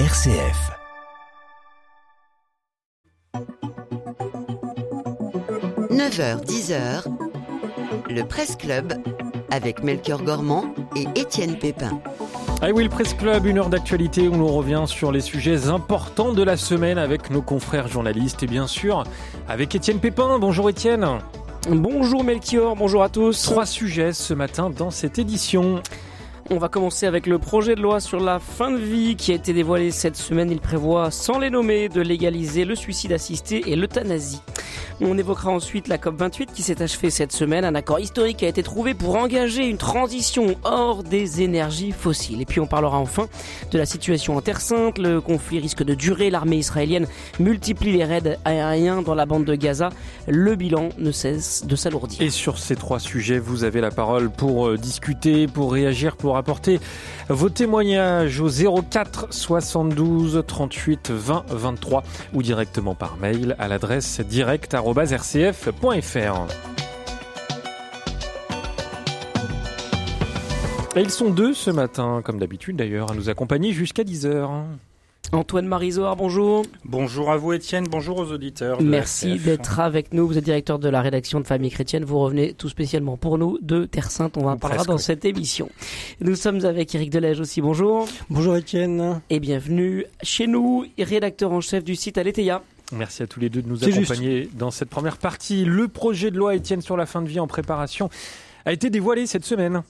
RCF. « 9h, 10h, le Presse Club avec Melchior Gormand et Étienne Pépin. Ah oui, le Presse Club, une heure d'actualité où l'on revient sur les sujets importants de la semaine avec nos confrères journalistes et bien sûr avec Étienne Pépin. Bonjour Étienne. Bonjour Melchior, bonjour à tous. Trois sujets ce matin dans cette édition. On va commencer avec le projet de loi sur la fin de vie qui a été dévoilé cette semaine. Il prévoit, sans les nommer, de légaliser le suicide assisté et l'euthanasie. On évoquera ensuite la COP28 qui s'est achevée cette semaine. Un accord historique a été trouvé pour engager une transition hors des énergies fossiles. Et puis on parlera enfin de la situation en Terre Sainte. Le conflit risque de durer. L'armée israélienne multiplie les raids aériens dans la bande de Gaza. Le bilan ne cesse de s'alourdir. Et sur ces trois sujets, vous avez la parole pour euh, discuter, pour réagir, pour apporter vos témoignages au 04 72 38 20 23 ou directement par mail à l'adresse direct.rcf.fr. Et ils sont deux ce matin, comme d'habitude d'ailleurs, à nous accompagner jusqu'à 10h. Antoine Marizoire, bonjour. Bonjour à vous Étienne, bonjour aux auditeurs. Merci d'être avec nous. Vous êtes directeur de la rédaction de Famille Chrétienne. Vous revenez tout spécialement pour nous de Terre Sainte. On va en parler dans cette émission. Nous sommes avec Eric Delège aussi, bonjour. Bonjour Étienne. Et bienvenue chez nous, rédacteur en chef du site Aletheia. Merci à tous les deux de nous accompagner dans cette première partie. Le projet de loi Étienne sur la fin de vie en préparation a été dévoilé cette semaine.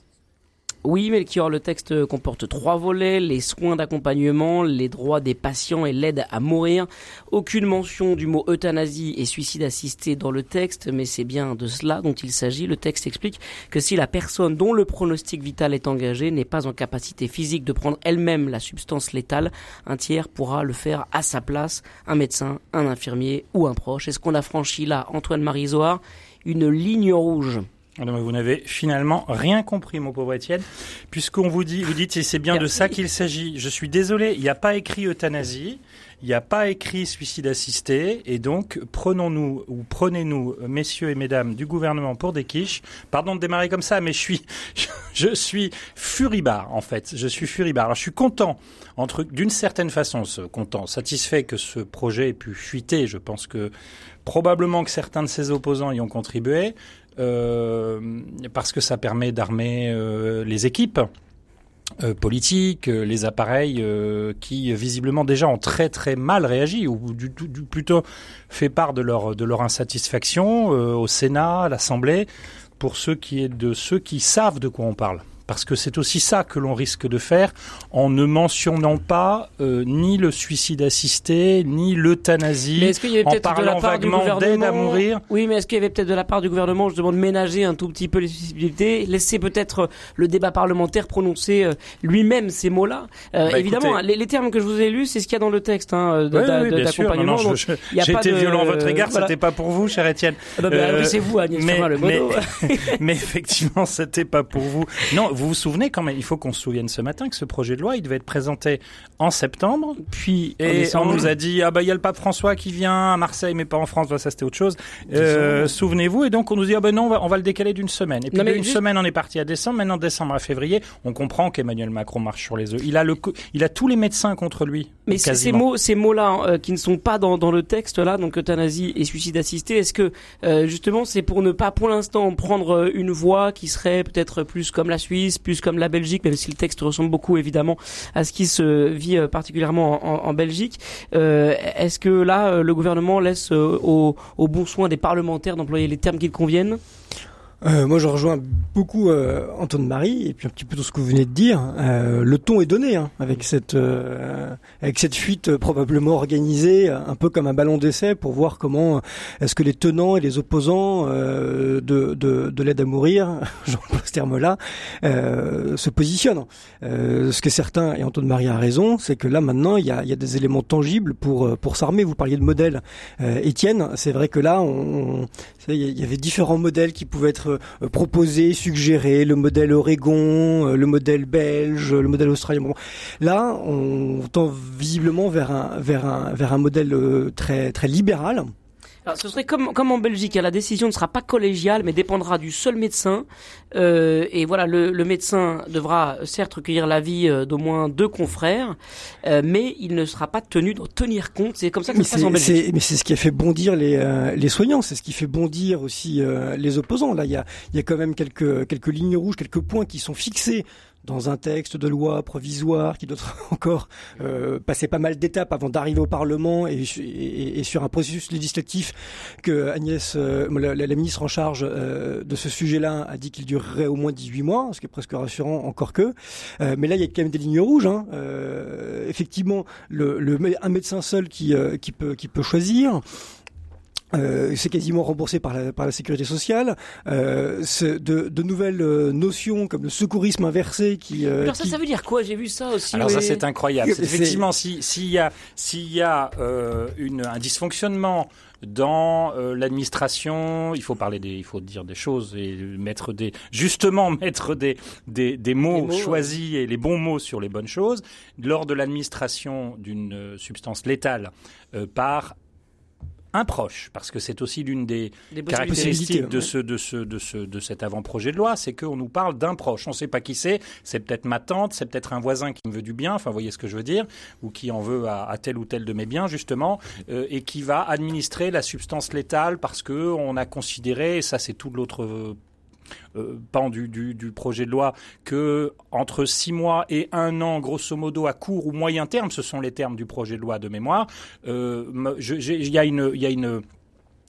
Oui, Melchior, le texte comporte trois volets, les soins d'accompagnement, les droits des patients et l'aide à mourir. Aucune mention du mot euthanasie et suicide assisté dans le texte, mais c'est bien de cela dont il s'agit. Le texte explique que si la personne dont le pronostic vital est engagé n'est pas en capacité physique de prendre elle-même la substance létale, un tiers pourra le faire à sa place, un médecin, un infirmier ou un proche. Est-ce qu'on a franchi là, Antoine Marizoire, une ligne rouge? Vous n'avez finalement rien compris, mon pauvre Étienne, puisqu'on vous dit, vous dites, c'est bien de ça qu'il s'agit. Je suis désolé, il n'y a pas écrit euthanasie, il n'y a pas écrit suicide assisté, et donc prenons-nous ou prenez-nous, messieurs et mesdames du gouvernement, pour des quiches. Pardon de démarrer comme ça, mais je suis, je suis furibard en fait. Je suis furibard. Alors je suis content, entre d'une certaine façon, content, satisfait que ce projet ait pu fuiter. Je pense que probablement que certains de ses opposants y ont contribué. Euh, parce que ça permet d'armer euh, les équipes. Euh, politiques, les appareils qui visiblement déjà ont très très mal réagi ou du, du, plutôt fait part de leur de leur insatisfaction au Sénat, à l'Assemblée, pour ceux qui est de ceux qui savent de quoi on parle parce que c'est aussi ça que l'on risque de faire en ne mentionnant pas euh, ni le suicide assisté, ni l'euthanasie, en parlant vaguement d'aide à mourir. Oui, mais est-ce qu'il y avait peut-être de la part du gouvernement, je demande, ménager un tout petit peu les possibilités, laisser peut-être le débat parlementaire prononcer euh, lui-même ces mots-là? Euh, bah, Évidemment, les, termes que je vous ai lus, c'est ce qu'il y a dans le texte hein, d'accompagnement. Oui, J'ai été violent à votre égard, c'était pas pour vous, cher Étienne. Ah bah, bah, c'est vous, Agnès mais, le mais, mais effectivement, c'était pas pour vous. Non, vous vous souvenez quand même, il faut qu'on se souvienne ce matin que ce projet de loi, il devait être présenté en septembre, puis et on nous a dit ah bah il y a le pape François qui vient à Marseille mais pas en France, ça c'était autre chose. Euh, souvenez-vous et donc on nous dit ah ben non on va, on va le décaler d'une semaine. Et puis d'une semaine on est parti à décembre, maintenant décembre à février, on comprend qu'Emmanuel Macron marche sur les œufs. Il a le il a tous les médecins contre lui. Mais ces mots ces mots là euh, qui ne sont pas dans, dans le texte là donc euthanasie et suicide assisté, est-ce que euh, justement c'est pour ne pas pour l'instant prendre une voie qui serait peut-être plus comme la Suisse plus comme la Belgique, même si le texte ressemble beaucoup évidemment à ce qui se vit euh, particulièrement en, Belgique. Euh, est-ce que là, euh, le gouvernement laisse au, au bon soin des parlementaires d'employer les termes qu'ils conviennent? Euh, moi, je rejoins beaucoup euh, Antoine Marie et puis un petit peu tout ce que vous venez de dire. Euh, le ton est donné hein, avec cette euh, avec cette fuite euh, probablement organisée, un peu comme un ballon d'essai pour voir comment est-ce que les tenants et les opposants de, de, de l'aide à mourir, j'emploie ce terme-là, se positionnent. ce que certains et Antoine Marie a raison, c'est que là maintenant il y a, il y a des éléments tangibles pour pour s'armer. Vous parliez de modèles, Étienne. C'est vrai que là, on, il y avait différents modèles qui pouvaient être euh, proposé, suggéré, le modèle Oregon, euh, le modèle belge, le modèle australien. là, on tend visiblement vers un, modèle euh, très libéral Alors, ce serait comme, comme en Belgique, hein, la décision ne sera pas collégiale, mais dépendra du seul médecin. Euh, et voilà, le, le, médecin devra certes recueillir l'avis euh, d'au moins deux confrères, euh, mais il ne sera pas tenu d'en tenir compte. C'est comme ça que ça se passe en Belgique. Mais c'est ce qui a fait bondir les, euh, les soignants, c'est ce qui fait bondir aussi euh, les opposants. Là, il y a, y a quand même quelques, quelques lignes rouges, quelques points qui sont fixés dans un texte de loi provisoire qui doit encore euh, passer pas mal d'étapes avant d'arriver au Parlement et, et, et, sur un processus législatif que Agnès, euh, la, la, ministre en charge euh, de ce sujet-là, a dit qu'il durerait au moins 18 mois, ce qui est presque rassurant encore que. Euh, mais là, il y a quand même des lignes rouges. Hein. Euh, effectivement, le, le, un médecin seul qui, qui, peut, qui peut choisir. Euh, c'est quasiment remboursé par la, par la sécurité sociale. Euh, de, de, nouvelles euh, notions comme le secourisme inversé qui. Euh, Alors ça, qui... ça veut dire quoi? J'ai vu ça aussi. Alors ça, c'est incroyable. Effectivement, s'il si y a, s'il y a euh, une, un dysfonctionnement dans euh, l'administration, il faut parler des, il faut dire des choses et mettre des, justement mettre des des, des mots, mots choisis ouais. et les bons mots sur les bonnes choses lors de l'administration d'une substance létale euh, par un proche, parce que c'est aussi l'une des, des caractéristiques de, ce, de, ce, de, ce, de cet avant-projet de loi, c'est qu'on nous parle d'un proche. On ne sait pas qui c'est, c'est peut-être ma tante, c'est peut-être un voisin qui me veut du bien, enfin, vous voyez ce que je veux dire, ou qui en veut à, à tel ou tel de mes biens, justement, euh, et qui va administrer la substance létale parce que on a considéré, et ça c'est tout l'autre euh, du, projet de loi que entre six mois et un an, grosso modo, à court ou moyen terme, ce sont les termes du projet de loi de mémoire. Euh, Il y a une, y a une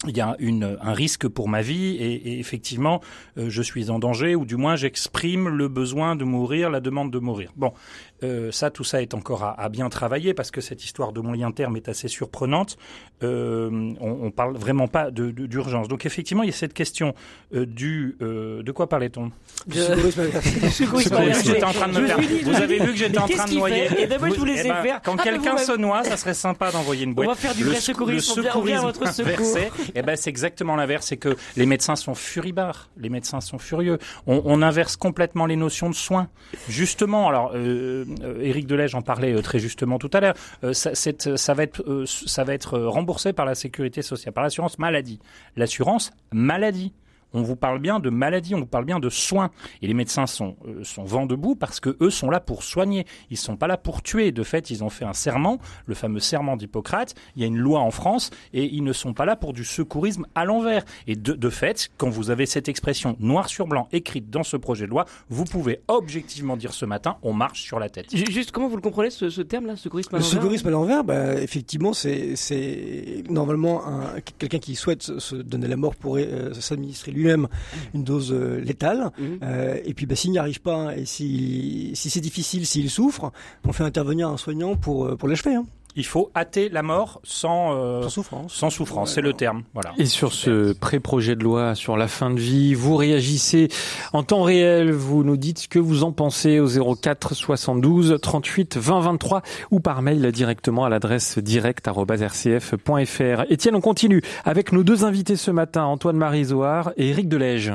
il y a une, un risque pour ma vie et, et effectivement, euh, je suis en danger ou du moins j'exprime le besoin de mourir, la demande de mourir. Bon, euh, ça, tout ça est encore à, à, bien travailler parce que cette histoire de moyen terme est assez surprenante. Euh, on, on parle vraiment pas d'urgence. Donc effectivement, il y a cette question euh, du euh, de quoi parlait-on? Du secourisme J'étais en train de me faire. Vous avez vu que j'étais en train de noyer. Et d'abord, je vous laissais faire. Quand ah, quelqu'un se noie, ça serait sympa d'envoyer une boîte. On va faire du vrai secourisme. Le secourisme votre secours. inversé, eh ben c'est exactement l'inverse. C'est que les médecins sont furibards. Les médecins sont furieux. On, on inverse complètement les notions de soins. Justement, alors. Euh, Éric Delège en parlait euh, très justement tout à l'heure. Euh, ça, ça, va être, euh, ça va être remboursé par la sécurité sociale, par l'assurance maladie. L'assurance maladie. On vous parle bien de maladie, on vous parle bien de soins. Et les médecins sont, euh, sont vent debout parce que eux sont là pour soigner. Ils sont pas là pour tuer. De fait, ils ont fait un serment, le fameux serment d'Hippocrate. Il y a une loi en France et ils ne sont pas là pour du secourisme à l'envers. Et de, de fait, quand vous avez cette expression noir sur blanc écrite dans ce projet de loi, vous pouvez objectivement dire ce matin, on marche sur la tête. Juste, comment vous le comprenez ce, ce terme-là, secourisme à Le l'envers secourisme à l'envers, bah, effectivement, c'est normalement quelqu'un qui souhaite se, donner la mort pour euh, s'administrer lui-même une dose euh, létale. Mhm. Euh, et puis, bah, s'il n'y arrive pas et si, si c'est difficile, s'il souffre, on fait intervenir un soignant pour, euh, pour l'achever. Hein. Il faut hâter la mort sans, euh, Sans souffrance. sans souffrance, c'est le terme. Voilà. Et sur ce pré-projet de loi sur la fin de vie, vous réagissez en temps réel, vous nous dites ce que vous en pensez au 04 72 38 20 23 ou par mail directement à l'adresse direct@rcf.fr. Étienne, on continue avec nos deux invités ce matin, Antoine Marizoire et Éric Delège.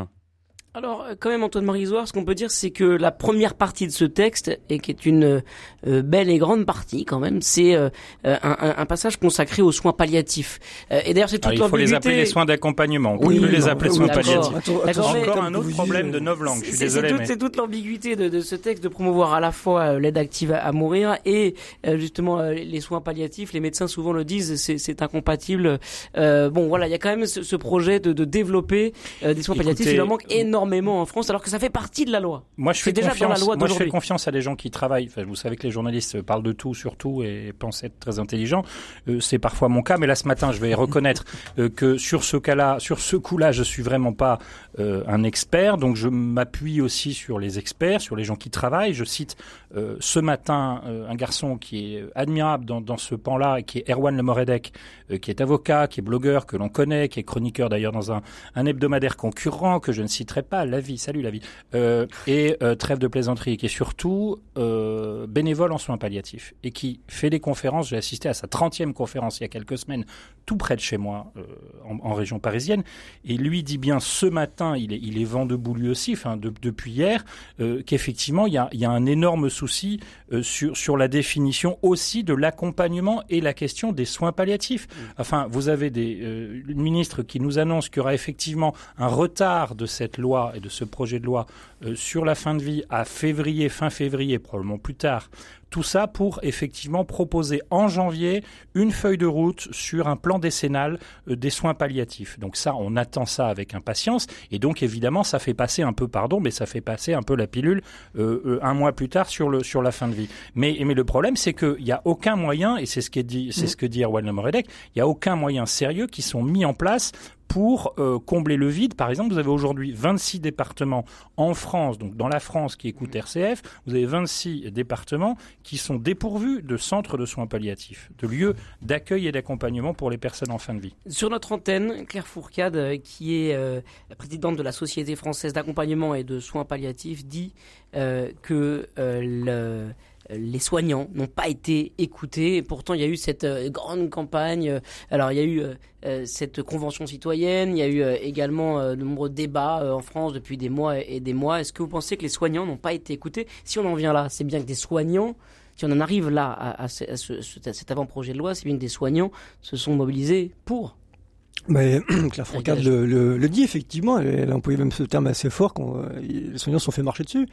Alors, euh, quand même, Antoine Marisoire, ce qu'on peut dire, c'est que la première partie de ce texte, et qui est une euh, belle et grande partie quand même, c'est euh, un, un, passage consacré aux soins palliatifs. Euh, et d'ailleurs, c'est toute Il faut les appeler les soins d'accompagnement. On peut Oui, plus les appeler oui, soins palliatifs. Attends, mais- Encore un autre problème de novlangue. Je suis C'est- désolé, C'est toute, mais c'est toute l'ambiguïté de, de ce texte de promouvoir à la fois euh, l'aide active à, à mourir et euh, justement euh, les soins palliatifs. Les médecins souvent le disent, c'est, c'est incompatible. Euh, bon, voilà, il y a quand même ce, ce projet de, de développer euh, des soins Écoutez, palliatifs. Il en manque énormément en France, alors que ça fait partie de la loi. Moi, je fais déjà dans la confiance. loi moi, je fais confiance à des gens qui travaillent. Enfin, vous savez que les journalistes parlent de tout, sur tout, et pensent être très intelligents. Euh, c'est parfois mon cas, mais là, ce matin, je vais reconnaître euh, que sur ce cas-là, sur ce coup-là, je suis vraiment pas euh, un expert. Donc, je m'appuie aussi sur les experts, sur les gens qui travaillent. Je cite euh, ce matin euh, un garçon qui est admirable dans, ce pan-là, qui est Erwan Lemoredec, euh, qui est avocat, qui est blogueur, que l'on connaît, qui est chroniqueur d'ailleurs dans un, hebdomadaire concurrent que je ne citerai pas la vie. Salut la vie. Et trêve de plaisanterie, qui est surtout bénévole en soins palliatifs et qui fait des conférences. J'ai assisté à sa 30e conférence il y a quelques semaines, tout près de chez moi, en, région parisienne. Et lui dit bien ce matin, il est, il vent debout lui aussi, enfin de- depuis hier, qu'effectivement il y a, y a un énorme souci euh, sur, sur la définition aussi de l'accompagnement et la question des soins palliatifs. Enfin, vous avez des euh, une ministre qui nous annonce qu'il y aura effectivement un retard de cette loi et de ce projet de loi euh, sur la fin de vie à février, fin février, probablement plus tard. Tout ça pour effectivement proposer en janvier une feuille de route sur un plan décennal euh, des soins palliatifs. Donc ça, on attend ça avec impatience. Et donc évidemment, ça fait passer un peu, pardon, mais ça fait passer un peu la pilule euh, euh, un mois plus tard sur le sur la fin de vie. Mais mais le problème, c'est qu'il n'y a aucun moyen, et c'est ce que dit c'est ce que dit Erwan Moredek, il n'y a aucun moyen sérieux qui sont mis en place pour euh, combler le vide. Par exemple, vous avez aujourd'hui 26 départements en France, donc dans la France qui écoute RCF, vous avez 26 départements qui sont dépourvus de centres de soins palliatifs, de lieux d'accueil et d'accompagnement pour les personnes en fin de vie. Sur notre antenne, Claire Fourcade, euh, qui est euh, présidente de la Société française d'accompagnement et de soins palliatifs, dit euh, que le- les soignants n'ont pas été écoutés. Pourtant, il y a eu cette euh, grande campagne. euh, Alors, il y a eu euh, cette convention citoyenne. Il y a eu également de nombreux débats en France depuis des mois et des mois. Est-ce que vous pensez que les soignants n'ont pas été écoutés? Si on en vient là, c'est bien que des soignants si on en arrive là à, à cet avant-projet de loi, c'est bien que des soignants se sont mobilisés pour. Mais Claire Fourcade le, le, le dit effectivement, elle, elle a employé même ce terme assez fort quand euh, les soignants se sont fait marcher dessus.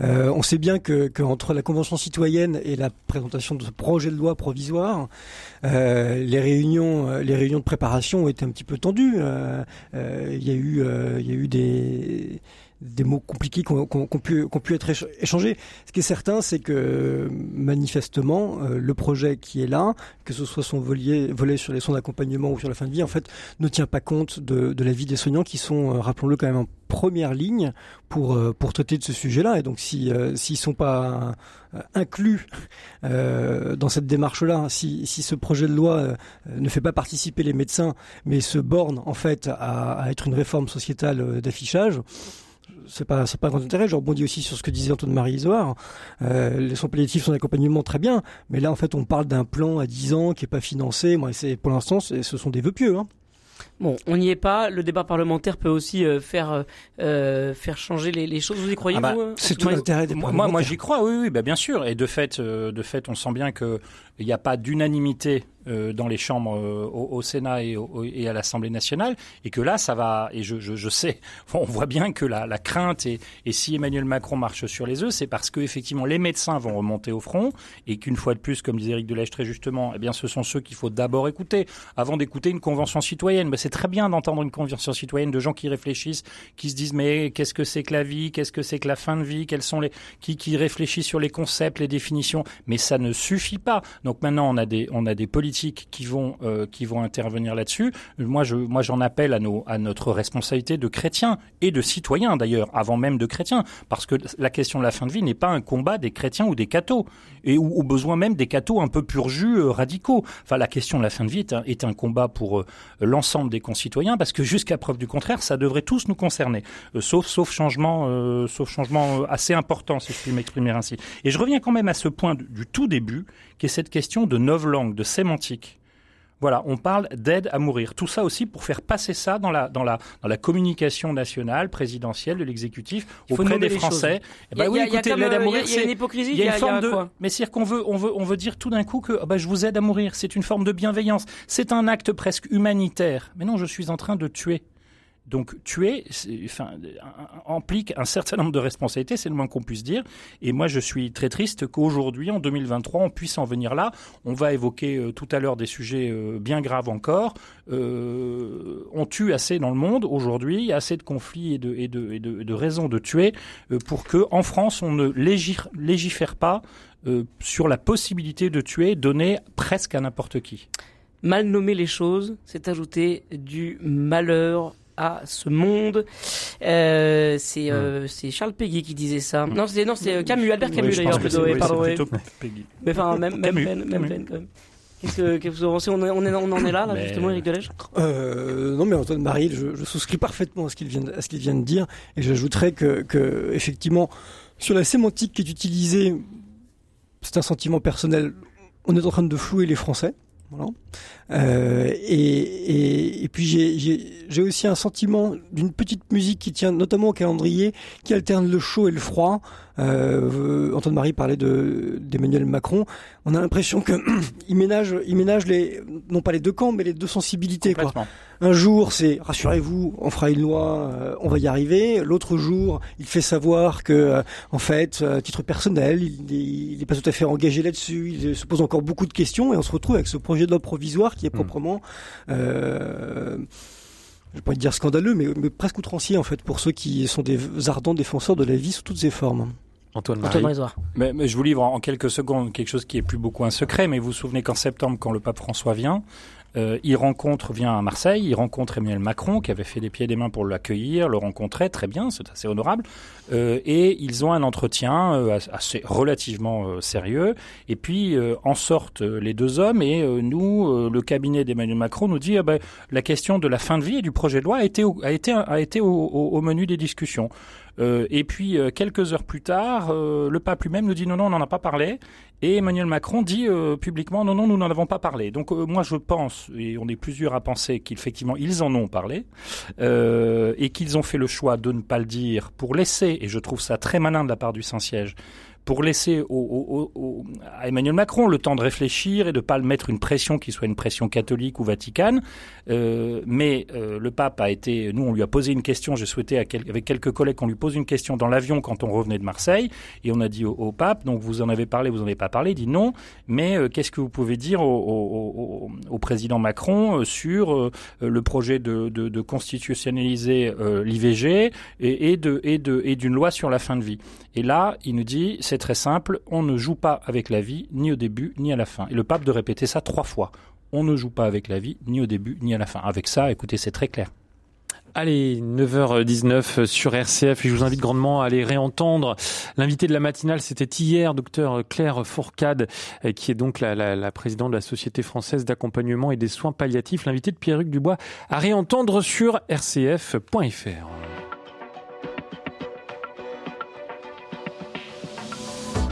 Euh, on sait bien que, que entre la convention citoyenne et la présentation de ce projet de loi provisoire, euh, les réunions, euh, les réunions de préparation ont été un petit peu tendues. Euh, euh, Il y a eu, euh, il y a eu des des mots compliqués qui ont, pu, être éch- échangés. Ce qui est certain, c'est que manifestement, euh, le projet qui est là, que ce soit son volet, volet sur les soins d'accompagnement ou sur la fin de vie, en fait, ne tient pas compte de, la vie des soignants qui sont, euh, rappelons-le, quand même en première ligne pour euh, pour traiter de ce sujet-là. Et donc, si s'ils sont pas inclus euh, dans cette démarche-là, si si ce projet de loi ne fait pas participer les médecins, mais se borne en fait à, être une réforme sociétale d'affichage. C'est pas, c'est pas un grand intérêt. Je rebondis aussi sur ce que disait Antoine Marie Isoire. Euh, les soins palliatifs, son accompagnement, très bien. Mais là, en fait, on parle d'un plan à 10 ans qui est pas financé. Moi, c'est, pour l'instant, c'est- ce sont des vœux pieux, hein. Bon, on n'y est pas. Le débat parlementaire peut aussi euh, faire euh, euh, faire changer les, les choses. Vous y croyez Ah bah, vous euh, C'est tout l'intérêt des Moi, moi, j'y crois, oui, oui, bah, bien sûr. Et de fait, euh, de fait, on sent bien que il n'y a pas d'unanimité euh, dans les chambres euh, au, Sénat et, à l'Assemblée nationale, et que là, ça va. Et je, sais, on voit bien que la, la crainte et, si Emmanuel Macron marche sur les œufs, c'est parce que effectivement les médecins vont remonter au front, et qu'une fois de plus, comme disait Eric Delèche très justement, eh bien, ce sont ceux qu'il faut d'abord écouter avant d'écouter une convention citoyenne. Mais c'est très bien d'entendre une convention citoyenne de gens qui réfléchissent, qui se disent mais qu'est-ce que c'est que la vie, qu'est-ce que c'est que la fin de vie, quels sont les qui, réfléchissent sur les concepts, les définitions, mais ça ne suffit pas. Maintenant, on a des, on a des politiques qui vont, euh, qui vont intervenir là-dessus. Moi, je, moi, j'en appelle à, nos, à notre responsabilité de chrétiens et de citoyens d'ailleurs, avant même de chrétiens, parce que la question de la fin de vie n'est pas un combat des chrétiens ou des cathos, et ou au besoin même des cathos un peu pur jus euh, radicaux. Enfin, la question de la fin de vie est un, combat pour euh, l'ensemble des concitoyens, parce que jusqu'à preuve du contraire, ça devrait tous nous concerner, sauf, sauf changement, sauf changement assez important, si je puis m'exprimer ainsi. Et je reviens quand même à ce point du, tout début, qui est cette question de novlangue, de sémantique. Voilà, on parle d'aide à mourir. Tout ça aussi pour faire passer ça dans la dans la dans la communication nationale, présidentielle de l'exécutif auprès des Français. Eh ben oui, il a écoutez, l'aide à mourir, c'est une hypocrisie. il y a une il y a forme de quoi mais c'est-à-dire qu'on veut on veut on veut dire tout d'un coup que ah bah, je vous aide à mourir, c'est une forme de bienveillance, c'est un acte presque humanitaire. Mais non, je suis en train de tuer. Donc tuer, implique un certain nombre de responsabilités, c'est le moins qu'on puisse dire. Et moi, je suis très triste qu'aujourd'hui, en 2023, on puisse en venir là. On va évoquer euh, tout à l'heure des sujets euh, bien graves encore. Euh, on tue assez dans le monde aujourd'hui, il y a assez de conflits et de, raisons de tuer pour que, en France, on ne légif- légifère pas sur la possibilité de tuer donnée presque à n'importe qui. Mal nommer les choses, c'est ajouter du malheur à ce monde. Euh, c'est euh, c'est Charles Péguy qui disait ça. Non, c'était non, c'était euh, Camus, Albert Camus d'ailleurs. plutôt, c'est- oui, pardon, c'est plutôt Peggy. Mais enfin, même, même Camus, même Camus. veine, quand même. Qu'est-ce que, qu'est-ce que vous en pensez? On, est- on, est- on en est là, là Mais- justement, Eric Delège Euh, non mais Antoine Marie, je, je souscris parfaitement à ce qu'il vient, de- à ce qu'il vient de dire, et j'ajouterais que, que effectivement sur la sémantique qui est utilisée, c'est un sentiment personnel. On est en train de flouer les Français. Voilà. Euh, et, et, et puis j'ai- aussi un sentiment d'une petite musique qui tient notamment au calendrier, qui alterne le chaud et le froid. Euh, Antoine Marie parlait de d'Emmanuel Macron. On a l'impression que il ménage, il ménage les non pas les deux camps, mais les deux sensibilités. Quoi. Un jour, c'est rassurez-vous, on fera une loi, euh, on va y arriver. L'autre jour, il fait savoir que, euh, en fait, euh, à titre personnel, il n'est pas tout à fait engagé là-dessus. Il se pose encore beaucoup de questions et on se retrouve avec ce projet de loi provisoire qui est proprement, euh, je vais pas dire scandaleux, mais, mais presque outrancier en fait pour ceux qui sont des ardents défenseurs de la vie sous toutes ses formes. Antoine Antoine Marie. Marie Mais, mais je vous livre en, en quelques secondes quelque chose qui est plus beaucoup un secret, mais vous vous souvenez qu'en septembre, quand le pape François vient, euh, il rencontre, vient à Marseille, il rencontre Emmanuel Macron, qui avait fait des pieds et des mains pour l'accueillir, le rencontrer, très bien, c'est assez honorable, euh, et ils ont un entretien euh, assez relativement euh, sérieux, et puis euh, en sortent euh, les deux hommes, et nous, le cabinet d'Emmanuel Macron nous dit, ah ben, la question de la fin de vie et du projet de loi a été a été, a été au- au menu des discussions. Euh, et puis euh, quelques heures plus tard, euh, le pape lui-même nous dit non, non, on n'en a pas parlé. Et Emmanuel Macron dit publiquement non, non, nous n'en avons pas parlé. Donc moi je pense, et on est plusieurs à penser qu'effectivement ils en ont parlé, et qu'ils ont fait le choix de ne pas le dire pour laisser, et je trouve ça très malin de la part du Saint-Siège, pour laisser à Emmanuel Macron le temps de réfléchir et de pas le mettre une pression qui soit une pression catholique ou vaticane. Euh, mais euh, le pape a été, nous on lui a posé une question, j'ai souhaité avec quelques collègues qu'on lui pose une question dans l'avion quand on revenait de Marseille, et on a dit au, pape, donc vous en avez parlé, vous n'en avez pas parlé, il dit non, mais euh, qu'est-ce que vous pouvez dire au, président Macron sur le projet de, constitutionnaliser l'IVG et d'une loi sur la fin de vie? Et là, il nous dit, c'est très simple, on ne joue pas avec la vie, ni au début, ni à la fin. Et le pape de répéter ça trois fois. On ne joue pas avec la vie, ni au début, ni à la fin. Avec ça, écoutez, c'est très clair. Allez, 9h19 sur RCF je vous invite grandement à aller réentendre l'invité de la matinale. C'était hier, docteur Claire Fourcade, euh, qui est donc la présidente de la Société française d'accompagnement et des soins palliatifs. L'invité de Pierre-Hugues Dubois à réentendre sur rcf.fr.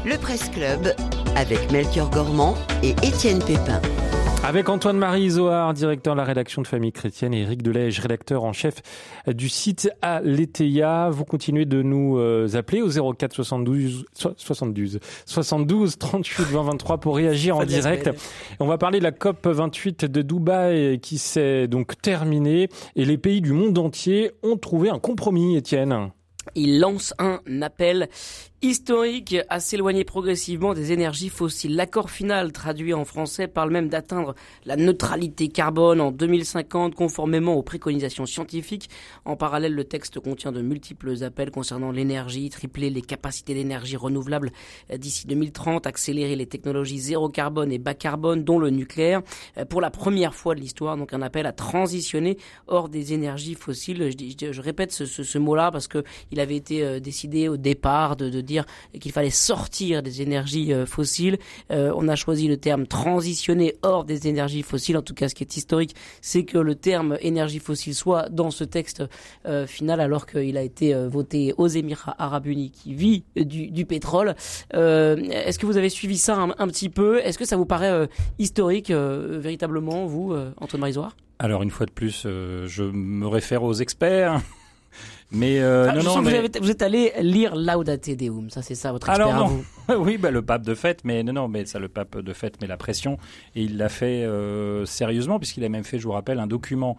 Le Presse Club avec Melchior Gormand et Étienne Pépin. Avec Antoine-Marie Isoard, directeur de la rédaction de Famille Chrétienne, et Eric Delège, rédacteur en chef du site à l'ETIA. Vous continuez de nous euh, appeler au 04 72 so- 72 72 38 20 23 pour réagir en direct. On va parler de la COP 28 de Dubaï qui s'est donc terminée et les pays du monde entier ont trouvé un compromis, Étienne. Il lance un appel historique à s'éloigner progressivement des énergies fossiles. L'accord final, traduit en français, parle même d'atteindre la neutralité carbone en 2050, conformément aux préconisations scientifiques. En parallèle, le texte contient de multiples appels concernant l'énergie, tripler les capacités d'énergie renouvelable d'ici 2030, accélérer les technologies zéro carbone et bas carbone, dont le nucléaire. Euh, Pour la première fois de l'histoire, donc un appel à transitionner hors des énergies fossiles. Je, répète ce, mot-là parce que il avait été euh, décidé au départ de dire qu'il fallait sortir des énergies euh, fossiles. Euh, on a choisi le terme transitionner hors des énergies fossiles. En tout cas, ce qui est historique, c'est que le terme énergie fossile soit dans ce texte euh, final, alors qu'il a été voté aux Émirats Arabes Unis, qui vit du, pétrole. Est-ce que vous avez suivi ça un, petit peu? Est-ce que ça vous paraît historique véritablement, vous, Antoine Marisoire Alors une fois de plus, je me réfère aux experts. Mais euh, Ah, non, je non, sens que mais... vous, avez- vous êtes allé lire Laudate Deum, ça c'est ça votre expert Alors à non. vous. oui, bah, le pape de fête, mais non, non, mais ça, le pape de fête met la pression et il l'a fait euh, sérieusement puisqu'il a même fait, je vous rappelle, un document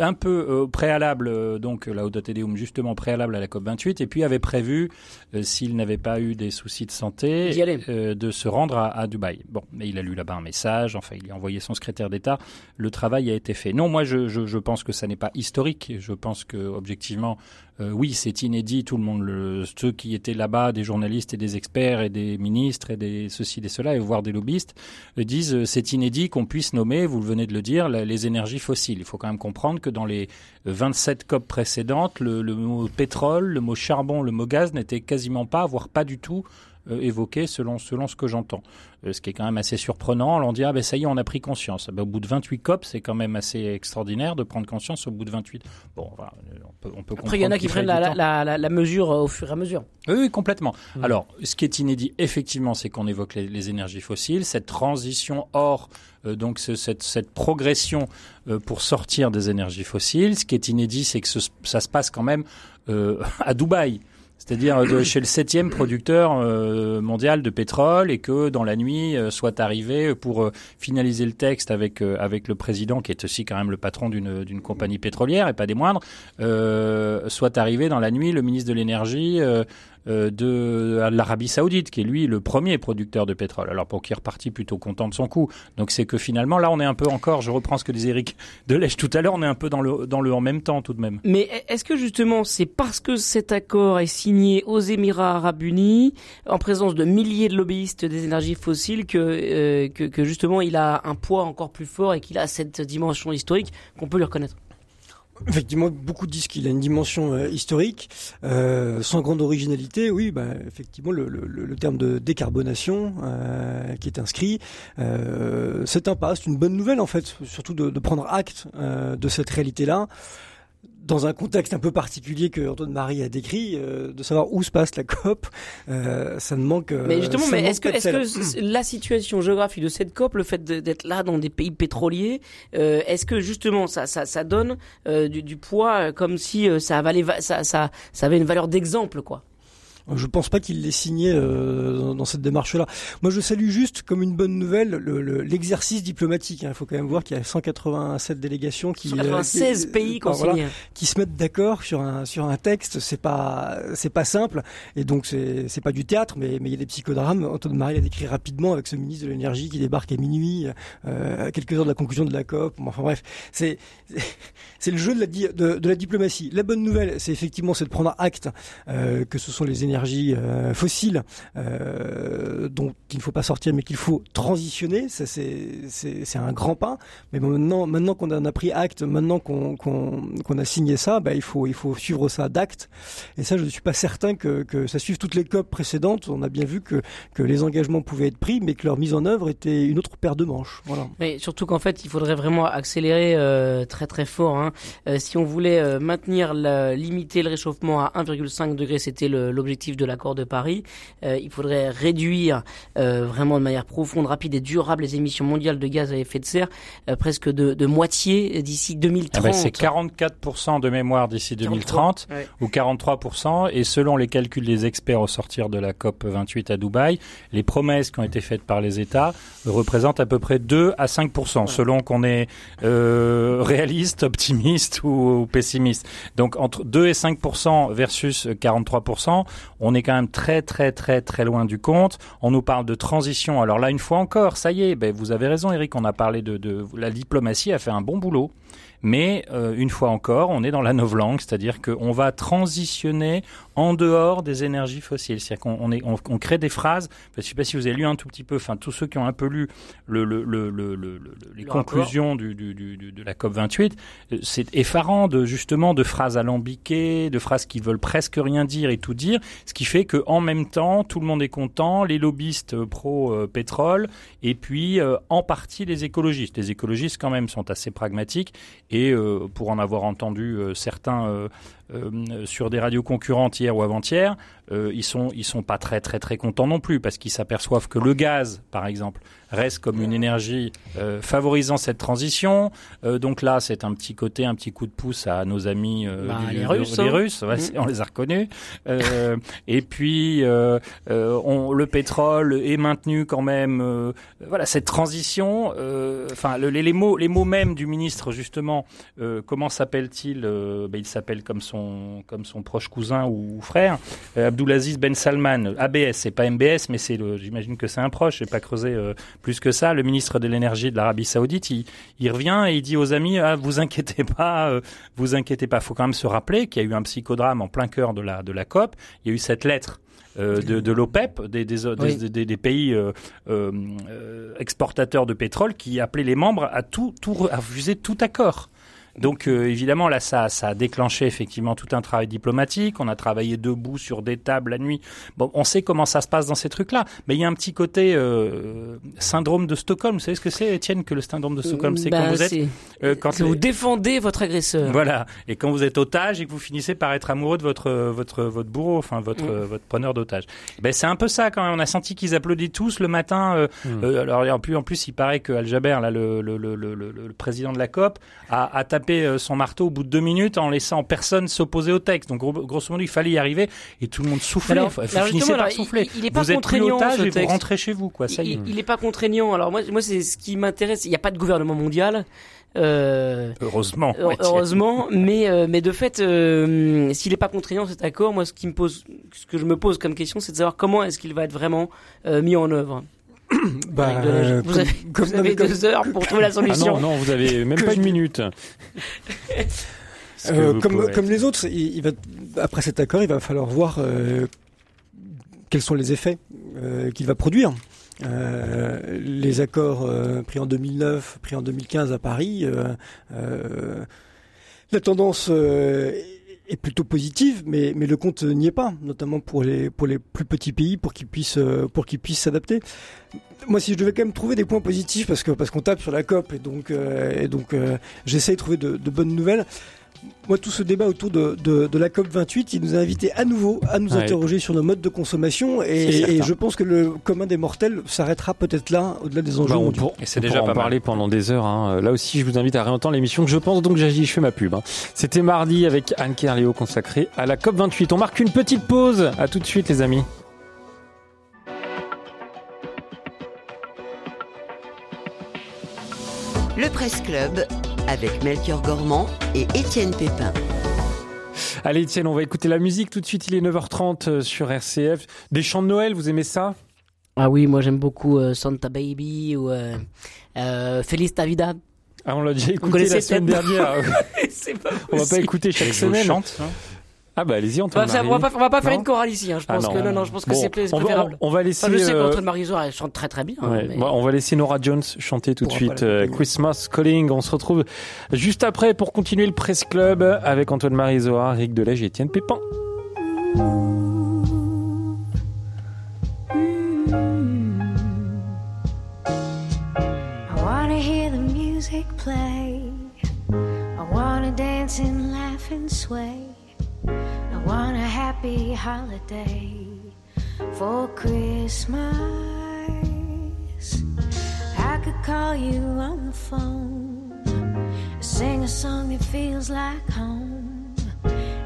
un peu euh, préalable, euh, donc Laudate Deum, justement préalable à la COP 28, et puis avait prévu, euh, s'il n'avait pas eu des soucis de santé, de se rendre à, à Dubaï. Bon, mais il a lu là-bas un message, enfin, il a envoyé son secrétaire d'État. Le travail a été fait. Non, moi, je, je, je pense que ça n'est pas historique. Je pense que objectivement, oui, c'est inédit. Tout le monde, le, ceux qui étaient là-bas, des journalistes et des experts et des ministres et des ceci, des cela, et voire des lobbyistes, disent c'est inédit qu'on puisse nommer, vous le venez de le dire, la- les énergies fossiles. Il faut quand même comprendre que dans les euh, 27 COP précédentes, le, mot pétrole, le mot charbon, le mot gaz n'était quasiment pas, voire pas du tout évoqué selon, selon ce que j'entends. ce qui est quand même assez surprenant. On dit, ah ben ça y est, on a pris conscience. Ben, au bout de 28 COP, c'est quand même assez extraordinaire de prendre conscience au bout de 28. Bon, voilà, on peut, on peut Après, il y en a qui prennent la, la, la, la, mesure au fur et à mesure. Oui, complètement. Mmh. Alors, ce qui est inédit, effectivement, c'est qu'on évoque les, les, énergies fossiles, cette transition hors euh, donc cette, cette, progression euh, pour sortir des énergies fossiles. Ce qui est inédit, c'est que ce, ça se passe quand même euh, à Dubaï. C'est-à-dire chez le septième producteur mondial de pétrole et que dans la nuit soit arrivé pour finaliser le texte avec avec le président qui est aussi quand même le patron d'une compagnie pétrolière et pas des moindres, soit arrivé dans la nuit le ministre de l'énergie euh, de l'Arabie Saoudite, qui est lui le premier producteur de pétrole. Alors pour qui est reparti plutôt content de son coup. Donc c'est que finalement là on est un peu encore, je reprends ce que disait Eric Delèche tout à l'heure, on est un peu dans le dans le en même temps tout de même. Mais est-ce que justement c'est parce que cet accord est signé aux Émirats Arabes Unis en présence de milliers de lobbyistes des énergies fossiles que euh, que, que justement il a un poids encore plus fort et qu'il a cette dimension historique qu'on peut lui reconnaître? Effectivement, beaucoup disent qu'il a une dimension euh, historique, euh, sans grande originalité. Oui, bah, effectivement, le, le, le, terme de décarbonation euh, qui est inscrit, euh, c'est un pas, c'est une bonne nouvelle en fait, surtout de, de prendre acte euh, de cette réalité-là dans un contexte un peu particulier que Antoine Marie a décrit, euh, de savoir où se passe la COP, euh, ça ne manque. Euh, mais justement, mais est-ce que, est-ce que la situation géographique de cette COP, le fait d'être là dans des pays pétroliers, euh, est-ce que justement ça, ça, ça donne euh, du, du, poids comme si ça, valait, ça, ça, ça avait une valeur d'exemple, quoi? Je pense pas qu'il l'ait signé euh, dans cette démarche-là. Moi, je salue juste comme une bonne nouvelle l'exercice le, diplomatique. Hein. Il faut quand même voir qu'il y a 187 délégations qui, 196 euh, pays voilà, qui se mettent d'accord sur un sur un texte. C'est pas c'est pas simple et donc c'est c'est pas du théâtre, mais mais il y a des psychodrames. Antoine Marie l'a décrit rapidement avec ce ministre de l'énergie qui débarque à minuit, euh, à quelques heures de la conclusion de la COP. Enfin bref, c'est c'est le jeu de la de, de, la diplomatie. La bonne nouvelle, c'est effectivement c'est de prendre acte euh, que ce sont les énergies énergies euh, fossiles euh, dont il ne faut pas sortir mais qu'il faut transitionner. Ça c'est un grand pas. Mais maintenant maintenant qu'on en a pris acte, maintenant qu'on qu'on a signé ça, bah, il faut il faut suivre ça d'acte. Et ça je ne suis pas certain que, que ça suive toutes les COP précédentes. On a bien vu que que les engagements pouvaient être pris, mais que leur mise en œuvre était une autre paire de manches. Voilà. Mais surtout qu'en fait il faudrait vraiment accélérer euh, très très fort. Hein. Si on voulait maintenir la, limiter le réchauffement à 1,5 degré, c'était l'objectif de l'accord de Paris. Euh, il faudrait réduire euh, vraiment de manière profonde, rapide et durable les émissions mondiales de gaz à effet de serre euh, presque de, de, moitié d'ici 2030. Ah ben c'est 44% de mémoire d'ici 2030 ouais. ou 43% et selon les calculs des experts au sortir de la COP 28 à Dubaï, les promesses qui ont été faites par les États représentent à peu près 2 à 5% ouais. selon qu'on est réaliste, optimiste ou, ou pessimiste. Donc entre 2 et 5% versus 43%, on est quand même très très très très loin du compte. On nous parle de transition. Alors là, une fois encore, ça y est, ben, vous avez raison Eric, on a parlé de, de la diplomatie a fait un bon boulot. Mais euh, une fois encore, on est dans la novlangue, c'est-à-dire qu'on va transitionner en dehors des énergies fossiles. C'est-à-dire qu'on on, on, on, crée des phrases. Je ne sais pas si vous avez lu un tout petit peu. Enfin, tous ceux qui ont un peu lu le, le, le, les le conclusions du, du, du, de la COP 28, euh, c'est effarant de justement de phrases alambiquées, de phrases qui veulent presque rien dire et tout dire, ce qui fait que en même temps, tout le monde est content, les lobbyistes euh, pro pétrole et puis euh, en partie les écologistes. Les écologistes quand même sont assez pragmatiques et euh, pour en avoir entendu euh, certains euh, sur des radios concurrentes hier ou avant-hier, euh, ils sont ils sont pas très très très contents non plus parce qu'ils s'aperçoivent que le gaz, par exemple, reste comme une énergie euh, favorisant cette transition. Euh, donc là, c'est un petit côté, un petit coup de pouce à nos amis euh, bah, du, les Russes. Les Russes ouais, mmh. on les a reconnus. Euh, et puis on, le pétrole est maintenu quand même. voilà cette transition. Enfin, le, les, les, mots les mots mêmes du ministre justement. comment s'appelle-t-il ben, Il s'appelle comme son son, comme son proche cousin ou frère, euh, Abdulaziz Ben Salman, ABS, c'est pas MBS, mais c'est le, j'imagine que c'est un proche, j'ai pas creusé euh, plus que ça, le ministre de l'énergie de l'Arabie Saoudite, il, il, revient et il dit aux amis, ah, vous inquiétez pas, euh, vous inquiétez pas. Faut quand même se rappeler qu'il y a eu un psychodrame en plein cœur de la, de la COP. Il y a eu cette lettre euh, de, de l'OPEP, des, des, oui. des, des, pays euh, euh, exportateurs de pétrole, qui appelaient les membres à tout, tout à refuser tout accord. Donc euh, évidemment là ça ça a déclenché effectivement tout un travail diplomatique. On a travaillé debout sur des tables la nuit. Bon, on sait comment ça se passe dans ces trucs-là, mais il y a un petit côté euh, syndrome de Stockholm. Vous savez ce que c'est, Étienne, que le syndrome de Stockholm, c'est Bah, quand vous êtes c'est- euh, quand que les- vous défendez votre agresseur. voilà, et quand vous êtes otage et que vous finissez par être amoureux de votre votre votre bourreau, enfin votre Mm. votre preneur d'otage. Ben c'est un peu ça quand même. On a senti qu'ils applaudissent tous le matin. euh, Mm. euh, alors en plus en plus il paraît que Al Jaber là le le, le, le, le- le président de la COP a, a tapé euh, son marteau au bout de deux minutes en laissant personne s'opposer au texte. Donc gros- grosso modo il fallait y arriver et tout le monde soufflait. Alors- vous alors finissez justement, par alors, souffler. il- il est pas vous êtes plus contraignant, otage et vous rentrez chez vous quoi. Ça il, il est pas contraignant. Alors moi, moi c'est ce qui m'intéresse. Il n'y a pas de gouvernement mondial. Euh, Heureusement. Tiens. heureusement, mais euh, mais de fait, euh, s'il n'est pas contraignant cet accord, moi ce qui me pose, ce que je me pose comme question, c'est de savoir comment est-ce qu'il va être vraiment euh, mis en œuvre. Bah, Avec de la- euh, vous comme- avez, comme- vous avez comme- deux heures pour trouver la Ah solution. non, non, vous avez même pas une minute. Euh, comme, pouvez comme les autres, il, il va, après cet accord, il va falloir voir euh, quels sont les effets euh, qu'il va produire. Euh, les accords euh, pris en 2009, pris en 2015 à Paris, euh, euh, la tendance euh, est plutôt positive, mais, mais le compte n'y est pas, notamment pour les, pour les plus petits pays, pour qu'ils puissent, euh, pour qu'ils puissent s'adapter. Moi, si je devais quand même trouver des points positifs, parce que parce qu'on tape sur la COP, et donc, euh, et donc euh, j'essaie de trouver de, de bonnes nouvelles. Moi, tout ce débat autour de, de, de la COP 28, il nous a invités à nouveau à nous Ouais. interroger sur nos modes de consommation, et, je pense que le commun des mortels s'arrêtera peut-être là, au-delà des enjeux. Bah, on, mondiaux. pour- Et c'est déjà pas parler pendant des heures. hein. Là aussi, je vous invite à réentendre l'émission que je pense, donc j'agis, je fais ma pub. hein. C'était mardi avec Anne Kerléo consacré à la COP28. On marque une petite pause. À tout de suite, les amis. Le Presse Club avec Melchior Gormand et Étienne Pépin. Allez, Étienne, on va écouter la musique tout de suite. Il est 9h30 euh, sur RCF. Des chants de Noël, vous aimez ça? Ah oui, moi j'aime beaucoup euh, Santa Baby ou euh, euh, Feliz Navidad. Ah, on l'a déjà écouté la semaine dernière. c'est pas on va pas écouter chaque semaine. chante, hein. Ah bah allez-y, On va, on va pas, on va pas faire Non une chorale ici. Hein, je Ah pense non. que non, non, je pense que Bon, c'est plus on va, préférable. on, on va laisser. Enfin, je sais euh, qu'Antoine Marisol elle chante très très bien. hein, Ouais, mais- on va laisser Nora Jones chanter tout de suite euh. Christmas Calling. On se retrouve juste après pour continuer le Press Club avec Antoine Marizoa, Rick Delège et Étienne Pépin. I wanna hear the music play. I wanna dance and laugh and sway. I want a happy holiday for Christmas. I could call you on the phone, sing a song that feels like home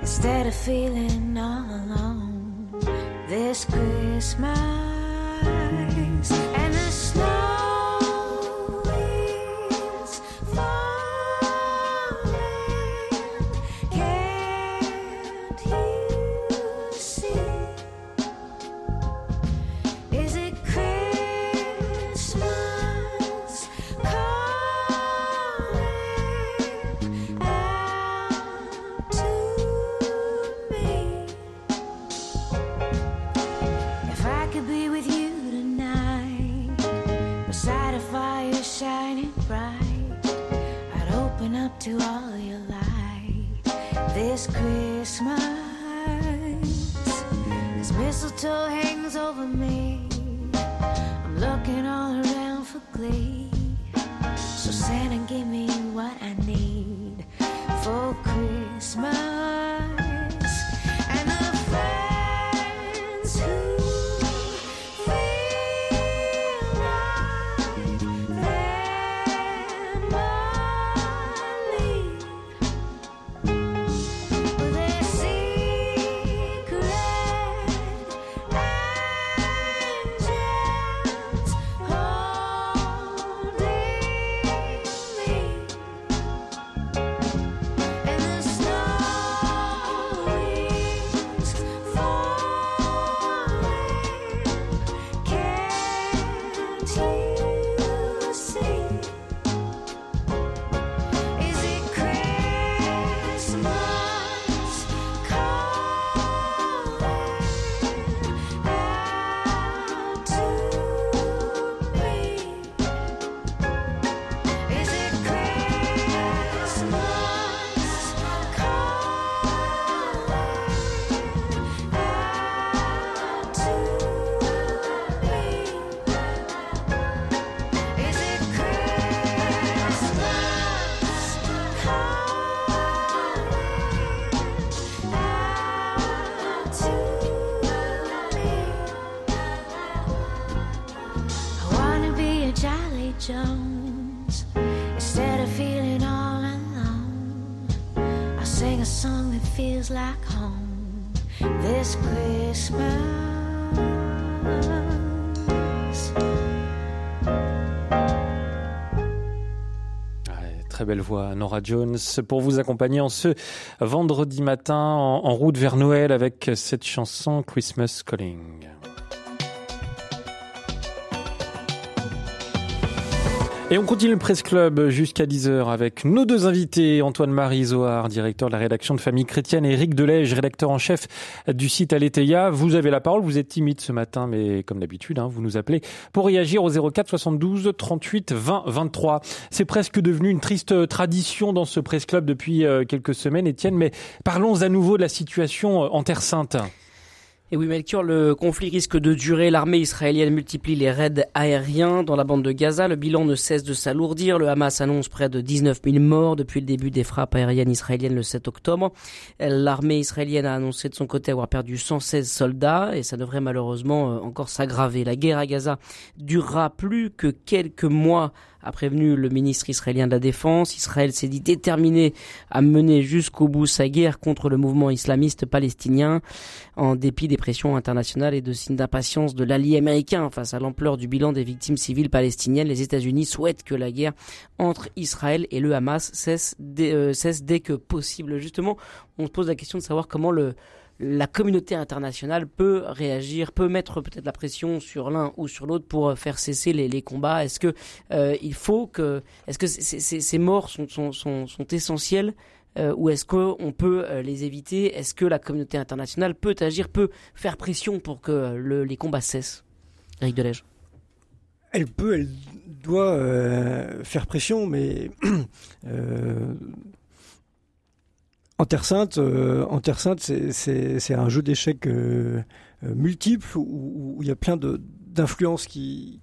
instead of feeling all alone this Christmas. And the snow Belle voix, Nora Jones, pour vous accompagner en ce vendredi matin en route vers Noël avec cette chanson Christmas Calling. Et on continue le Presse Club jusqu'à 10h avec nos deux invités, Antoine-Marie Zohar, directeur de la rédaction de Famille Chrétienne, et Eric Delège, rédacteur en chef du site Aletheia. Vous avez la parole, vous êtes timide ce matin, mais comme d'habitude, hein, vous nous appelez pour réagir au 04 72 38 20 23. C'est presque devenu une triste tradition dans ce Presse Club depuis euh, quelques semaines, Étienne, mais parlons à nouveau de la situation euh, en Terre Sainte. Et oui, Melchior, le conflit risque de durer. L'armée israélienne multiplie les raids aériens dans la bande de Gaza. Le bilan ne cesse de s'alourdir. Le Hamas annonce près de 19 000 morts depuis le début des frappes aériennes israéliennes le 7 octobre. L'armée israélienne a annoncé de son côté avoir perdu 116 soldats et ça devrait malheureusement euh, encore s'aggraver. La guerre à Gaza durera plus que quelques mois a prévenu le ministre israélien de la Défense. Israël s'est dit déterminé à mener jusqu'au bout sa guerre contre le mouvement islamiste palestinien, en dépit des pressions internationales et de signes d'impatience de l'allié américain face à l'ampleur du bilan des victimes civiles palestiniennes. Les États-Unis souhaitent que la guerre entre Israël et le Hamas cesse dès, euh, que possible. Justement, on se pose la question de savoir comment le la communauté internationale peut réagir, peut mettre peut-être la pression sur l'un ou sur l'autre pour euh, faire cesser les, combats. Est-ce que euh, ces, morts sont, essentielles euh, ou est-ce qu'on peut les éviter? Est-ce que la communauté internationale peut agir, peut faire pression pour que le, les combats cessent? Eric Delège. Elle peut, elle doit faire pression, mais en Terre Sainte, euh, en Terre Sainte, c'est un jeu d'échecs euh, euh, multiple où, il y a plein d'influences qui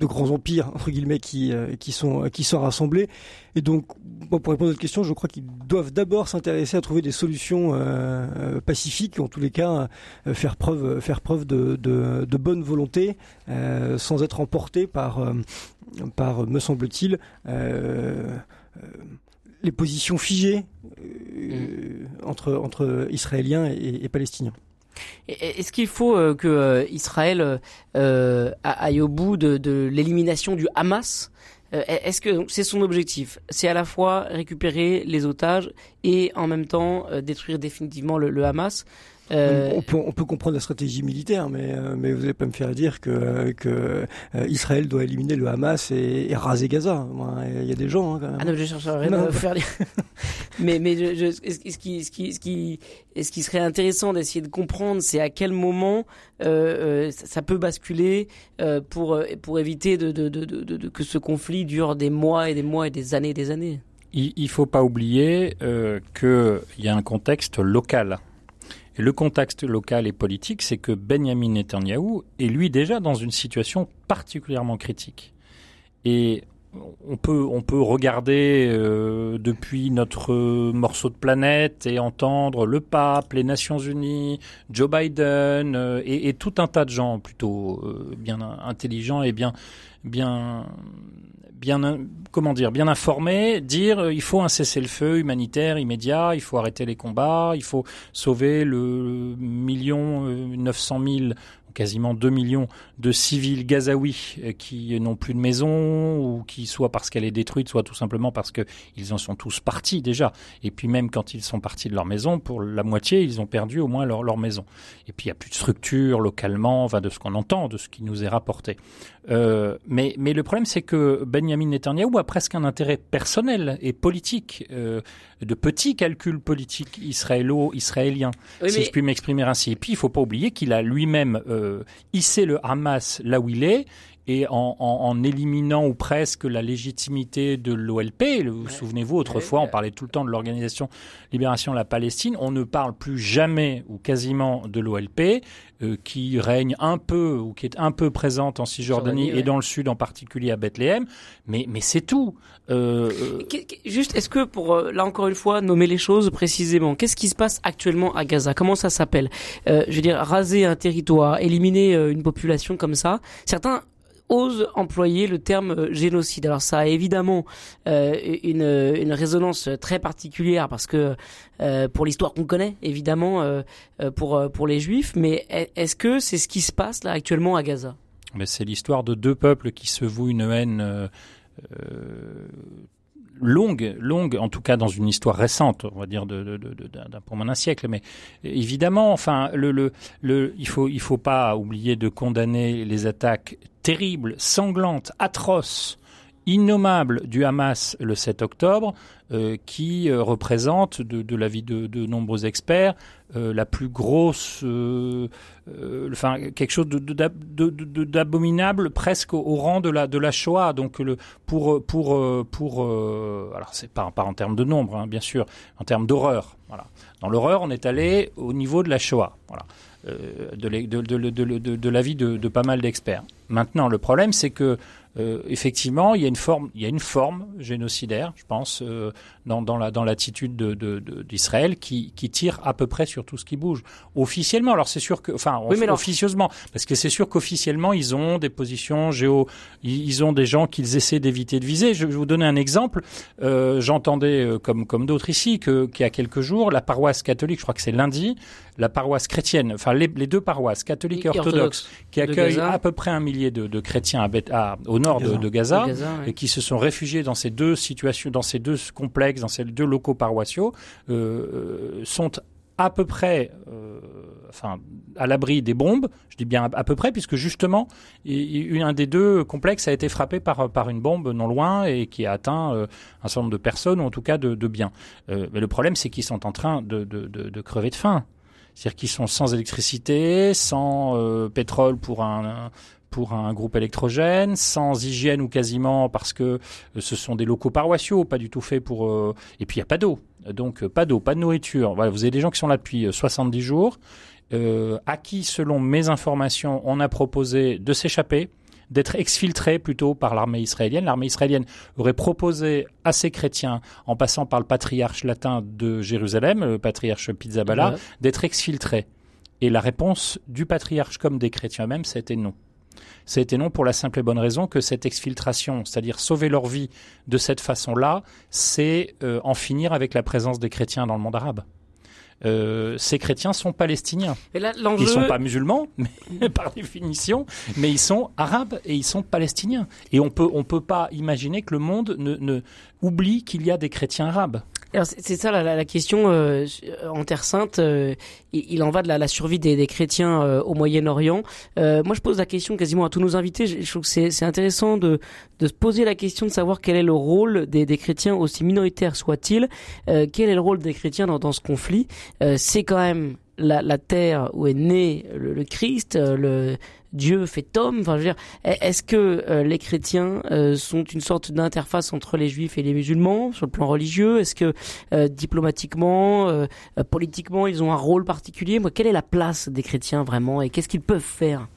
de grands empires entre guillemets qui sont qui sont rassemblés. Et donc pour répondre à votre question je crois qu'ils doivent d'abord s'intéresser à trouver des solutions pacifiques en tous les cas faire preuve faire preuve de, de, de bonne volonté sans être emportés par par me semble-t-il les positions figées euh, mmh. entre, entre Israéliens et, et Palestiniens. Est-ce qu'il faut euh, que euh, Israël euh, aille au bout de, de l'élimination du Hamas? Est-ce que c'est son objectif? C'est à la fois récupérer les otages et en même temps détruire définitivement le, le Hamas? Euh... On, peut, on, peut, comprendre la stratégie militaire, mais, euh, mais vous n'allez pas me faire dire que, que euh, Israël doit éliminer le Hamas et, et raser Gaza. Il y a des gens hein, quand même. Ah non, je cherche à rien à faire dire. mais mais je, je, ce, qui, ce, qui, ce, qui, ce qui serait intéressant d'essayer de comprendre, c'est à quel moment euh, ça peut basculer pour, pour éviter de, de, de, de, que ce conflit dure des mois et des mois et des années et des années. Il ne faut pas oublier euh, qu'il y a un contexte local le contexte local et politique, c'est que Benjamin Netanyahou est lui déjà dans une situation particulièrement critique. Et on peut, on peut regarder euh, depuis notre morceau de planète et entendre le pape, les Nations Unies, Joe Biden euh, et, et, tout un tas de gens plutôt euh, bien intelligents et bien, bien, bien, comment dire, bien informé, dire euh, il faut un cessez-le-feu humanitaire immédiat, il faut arrêter les combats, il faut sauver le million euh, neuf cent mille quasiment 2 millions de civils gazaouis euh, qui n'ont plus de maison ou qui soit parce qu'elle est détruite, soit tout simplement parce qu'ils en sont tous partis déjà. Et puis même quand ils sont partis de leur maison, pour la moitié, ils ont perdu au moins leur, leur maison. Et puis il n'y a plus de structure localement, enfin de ce qu'on entend, de ce qui nous est rapporté. Euh, mais, mais le problème, c'est que Benjamin Netanyahu a presque un intérêt personnel et politique, euh, de petits calculs politiques israélo-israéliens, oui, si mais... je puis m'exprimer ainsi. Et puis, il ne faut pas oublier qu'il a lui-même euh, hissé le Hamas là où il est et en, en, en, éliminant ou presque la légitimité de l'OLP. Vous ouais. souvenez-vous, autrefois, ouais. on parlait tout le temps de l'Organisation Libération de la Palestine. On ne parle plus jamais ou quasiment de l'OLP, euh, qui règne un peu ou qui est un peu présente en Cisjordanie et ouais. dans le sud, en particulier à Bethléem. Mais, mais c'est tout. Euh, Juste, est-ce que pour, euh, là encore une fois, nommer les choses précisément, qu'est-ce qui se passe actuellement à Gaza? Comment ça s'appelle? Euh, Je veux dire, raser un territoire, éliminer une population comme ça. Certains ose employer le terme génocide. Alors ça a évidemment une, une résonance très particulière parce que pour l'histoire qu'on connaît, évidemment, pour pour les Juifs, mais est-ce que c'est ce qui se passe là actuellement à Gaza? C'est l'histoire de deux peuples qui se vouent une haine euh, longue, longue, en tout cas dans une histoire récente, on va dire d'un de, de, peu moins d'un siècle. Mais évidemment, enfin, le, le, le, il faut, il faut pas oublier de condamner les attaques terribles, sanglantes, atroces innommable du Hamas le 7 octobre, euh, qui euh, représente, de, l'avis de, de, nombreux experts, euh, la plus grosse, enfin quelque chose d'abominable presque au, rang de la de la Shoah. Donc le pour pour pour alors c'est pas en termes de nombre, hein, bien sûr, en termes d'horreur. Voilà. Dans l'horreur, on est allé au niveau de la Shoah. Voilà. de, l'avis de pas mal d'experts. Maintenant, le problème, c'est que euh, effectivement, il y a une forme, il y a une forme génocidaire, je pense, euh, dans, dans, la dans l'attitude de, d'Israël qui, qui tire à peu près sur tout ce qui bouge. Officiellement, alors c'est sûr que, enfin, officieusement, parce que c'est sûr qu'officiellement ils ont des positions géo, ils ont des gens qu'ils essaient d'éviter de viser. Je vais vous donner un exemple. Euh, j'entendais, comme comme d'autres ici, que qu'il y a quelques jours, la paroisse catholique, je crois que c'est lundi, la paroisse chrétienne, enfin les, les deux paroisses, catholiques et, orthodoxes, qui accueillent à peu près un millier de, de chrétiens à, à, au nord de, de, Gaza, et qui se sont réfugiés dans ces deux situations, dans ces deux complexes, dans ces deux locaux paroissiaux, euh, sont à peu près, euh, enfin, à l'abri des bombes. Je dis bien à, peu près, puisque justement, un des deux complexes a été frappé par par une bombe non loin et qui a atteint euh, un certain nombre de personnes ou en tout cas de, de biens. Euh, mais le problème, c'est qu'ils sont en train de, de, de, de crever de faim. C'est-à-dire qu'ils sont sans électricité, sans euh, pétrole pour un, pour un groupe électrogène, sans hygiène ou quasiment parce que euh, ce sont des locaux paroissiaux, pas du tout faits pour... Euh, et puis il n'y a pas d'eau. Donc pas d'eau, pas de nourriture. Voilà, vous avez des gens qui sont là depuis 70 jours, à qui, selon mes informations, on a proposé de s'échapper d'être exfiltrés plutôt par l'armée israélienne. L'armée israélienne aurait proposé à ces chrétiens, en passant par le patriarche latin de Jérusalem, le patriarche Pizzaballa, d'être exfiltrés. Et la réponse du patriarche comme des chrétiens eux-mêmes, c'était non. C'était non pour la simple et bonne raison que cette exfiltration, c'est-à-dire sauver leur vie de cette façon-là, c'est euh, en finir avec la présence des chrétiens dans le monde arabe. Euh, ces chrétiens sont palestiniens. Et là, ils sont pas musulmans, mais, par définition, mais ils sont arabes et ils sont palestiniens. Et on peut on peut pas imaginer que le monde ne, ne oublie qu'il y a des chrétiens arabes. Alors c'est ça la, la, question euh, en Terre Sainte. Euh, il, en va de la, la survie des, des chrétiens euh, au Moyen-Orient. moi, je pose la question quasiment à tous nos invités. Je, trouve que c'est intéressant de, de se poser la question de savoir quel est le rôle des, des chrétiens, aussi minoritaires soient-ils. quel est le rôle des chrétiens dans, dans ce conflit? C'est quand même la, la, terre où est né le, Christ, euh, le Dieu fait homme. Enfin, je veux dire, est-ce que euh, les chrétiens euh, sont une sorte d'interface entre les juifs et les musulmans sur le plan religieux? Est-ce que diplomatiquement, politiquement, ils ont un rôle particulier? Moi, quelle est la place des chrétiens vraiment? Et qu'est-ce qu'ils peuvent faire?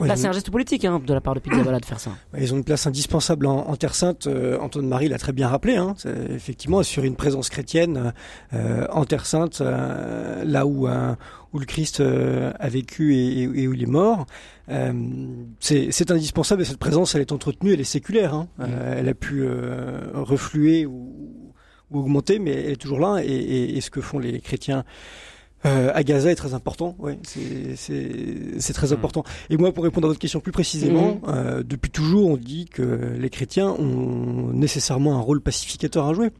Là, c'est un geste politique hein, de la part de Pizzaballa de faire ça. Ils ont une place indispensable en, Terre Sainte. Euh, Antoine Marie l'a très bien rappelé. Hein, effectivement, assurer une présence chrétienne euh, en Terre Sainte, euh, là où, où le Christ a vécu et, où il est mort. c'est indispensable et cette présence, elle est entretenue, elle est séculaire. Hein. elle a pu refluer ou, augmenter, mais elle est toujours là. Et, et ce que font les chrétiens euh, à Gaza est très important. Ouais, c'est très hmm. important. Et moi, pour répondre à votre question plus précisément, hmm. euh, depuis toujours, on dit que les chrétiens ont nécessairement un rôle pacificateur à jouer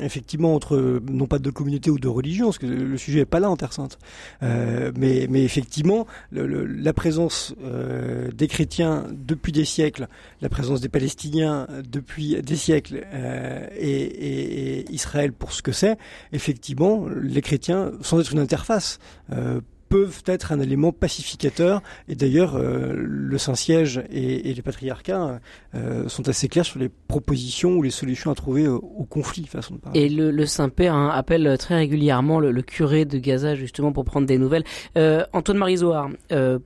effectivement entre non pas de communauté ou de religion, parce que le sujet est pas là en Terre Sainte, euh, mais, mais effectivement le, la présence euh, des chrétiens depuis des siècles, la présence des Palestiniens depuis des siècles euh, et, et, et, Israël pour ce que c'est, effectivement les chrétiens sans être une interface euh, peuvent être un élément pacificateur. Et d'ailleurs, euh, le Saint-Siège et, les patriarcats euh, sont assez clairs sur les propositions ou les solutions à trouver euh, au conflit, façon de parler. Et le, Saint-Père hein, appelle très régulièrement le, curé de Gaza justement pour prendre des nouvelles. Antoine Marizoard,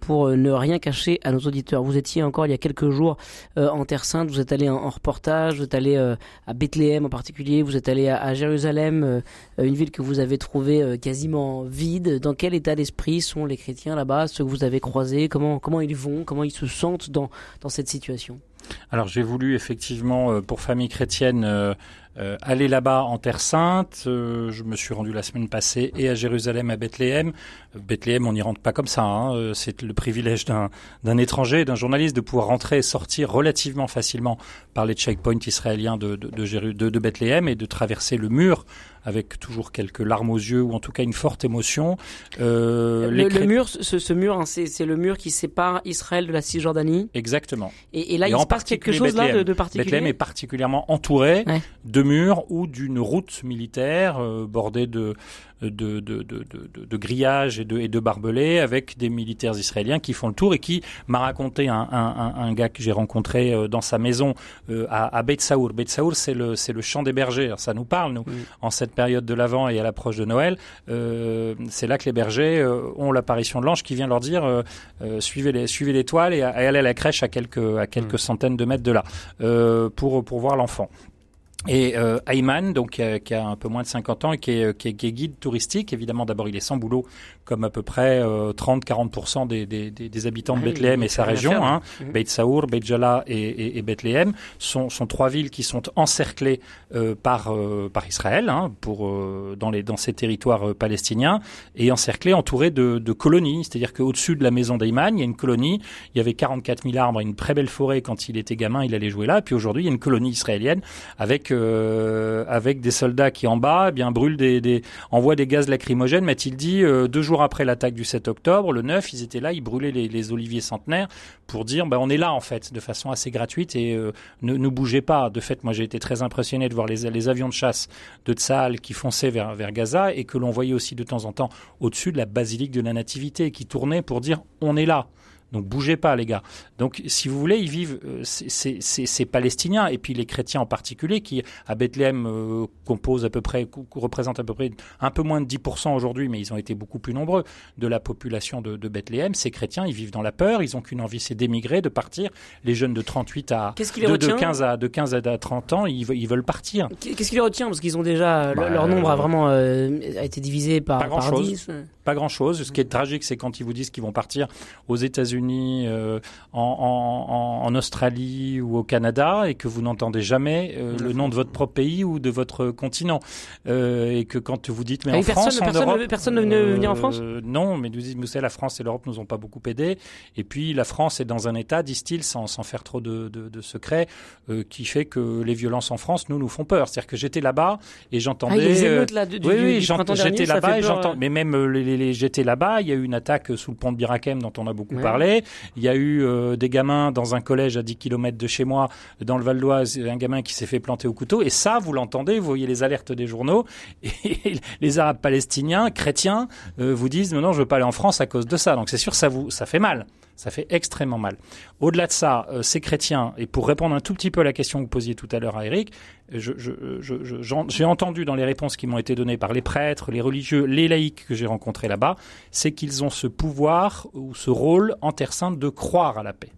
pour ne rien cacher à nos auditeurs, vous étiez encore il y a quelques jours en Terre Sainte, vous êtes allé en, reportage, vous êtes allé à Bethléem en particulier, vous êtes allé à Jérusalem, une ville que vous avez trouvée quasiment vide. Dans quel état d'esprit sont les chrétiens là-bas, ceux que vous avez croisés Comment comment ils vont Comment ils se sentent dans dans cette situation? Alors j'ai voulu effectivement pour famille chrétienne euh, aller là-bas en Terre Sainte. Euh, je me suis rendu la semaine passée et à Jérusalem, à Bethléem. Euh, Bethléem, on n'y rentre pas comme ça. Hein. C'est le privilège d'un étranger, d'un journaliste, de pouvoir rentrer et sortir relativement facilement par les checkpoints israéliens de, de Bethléem et de traverser le mur avec toujours quelques larmes aux yeux ou en tout cas une forte émotion. Euh, le, mur, ce, ce mur, hein, c'est le mur qui sépare Israël de la Cisjordanie. Exactement. Et, et là, il se passe quelque chose là de, de, particulier. Bethléem est particulièrement entouré de murs ou d'une route militaire euh, bordée de de, de, de, de, grillages et de, et de barbelés avec des militaires israéliens qui font le tour et qui m'a raconté un, un, un, gars que j'ai rencontré euh, dans sa maison euh, à, à Beit Saour. Beit Saour, c'est le, c'est le champ des bergers. ça nous parle, nous, en cette période de l'Avent et à l'approche de Noël. Euh, c'est là que les bergers ont l'apparition de l'ange qui vient leur dire euh, suivez, les, suivez l'étoile et, et allez à la crèche à quelques, à quelques centaines de mètres de là pour, pour voir l'enfant. Et euh, Ayman, donc qui a, un peu moins de 50 ans et qui est, qui est, guide touristique, évidemment d'abord il est sans boulot, comme à peu près 30-40% des, des, des, habitants de Bethléem et sa région, hein, mmh. Beit Saour, Beit Jala et, et, et, Bethléem, sont, sont trois villes qui sont encerclées euh, par, euh, par Israël, hein, pour, euh, dans, les, dans ces territoires euh, palestiniens, et encerclées, entourées de, de colonies, c'est-à-dire qu'au-dessus de la maison d'Ayman, il y a une colonie, il y avait 44 000 arbres, une très belle forêt. Quand il était gamin, il allait jouer là, puis aujourd'hui il y a une colonie israélienne avec euh, avec des soldats qui en bas eh bien brûlent des, des envoient des gaz lacrymogènes. M'a-t-il dit euh, deux jours après l'attaque du 7 octobre, le 9, ils étaient là, ils brûlaient les, oliviers centenaires pour dire bah, on est là en fait de façon assez gratuite et euh, ne, bougez pas. De fait, moi j'ai été très impressionné de voir les, les avions de chasse de Tsahal qui fonçaient vers, vers Gaza et que l'on voyait aussi de temps en temps au-dessus de la basilique de la Nativité qui tournait pour dire on est là. Donc bougez pas, les gars. Donc, si vous voulez, ils vivent euh, ces, Palestiniens et puis les chrétiens en particulier, qui à Bethléem euh, composent à peu près, représentent à peu près un peu moins de 10% aujourd'hui, mais ils ont été beaucoup plus nombreux de la population de, de Bethléem. Ces chrétiens, ils vivent dans la peur. Ils ont qu'une envie, c'est d'émigrer, de partir. Les jeunes de 38 à de, de, 15 à de 15 à 30 ans, ils, ils veulent partir. Qu'est-ce qui les retient? Parce qu'ils ont déjà bah, leur nombre a vraiment euh, a été divisé par, par 10. Pas grand chose. Ce qui est tragique, c'est quand ils vous disent qu'ils vont partir aux États-Unis, euh, en, en, en, Australie ou au Canada, et que vous n'entendez jamais euh, le nom de votre propre pays ou de votre continent, euh, et que quand vous dites mais ah en France, en personne, Europe, personne ne veut venir en France? Non, mais nous disons, la France et l'Europe nous ont pas beaucoup aidés. Et puis la France est dans un état, disent-ils, sans, sans faire trop de, de, de secrets, qui fait que les violences en France nous nous font peur. C'est-à-dire que j'étais là-bas et j'entendais. Ah, oui, oui, j'étais là-bas et j'entends. Mais même les j'étais là-bas, il y a eu une attaque sous le pont de Birakem dont on a beaucoup parlé. Il y a eu euh, des gamins dans un collège à 10 km de chez moi, dans le Val d'Oise, un gamin qui s'est fait planter au couteau. Et ça, vous l'entendez, vous voyez les alertes des journaux. Et les Arabes palestiniens, chrétiens, euh, vous disent, non, non, je veux pas aller en France à cause de ça. Donc c'est sûr, ça vous, ça fait mal. Ça fait extrêmement mal. Au-delà de ça, euh, ces chrétiens, et pour répondre un tout petit peu à la question que vous posiez tout à l'heure à Eric, j'ai je, je, entendu dans les réponses qui m'ont été données par les prêtres, les religieux, les laïcs que j'ai rencontrés là-bas, c'est qu'ils ont ce pouvoir ou ce rôle en Terre Sainte de croire à la paix.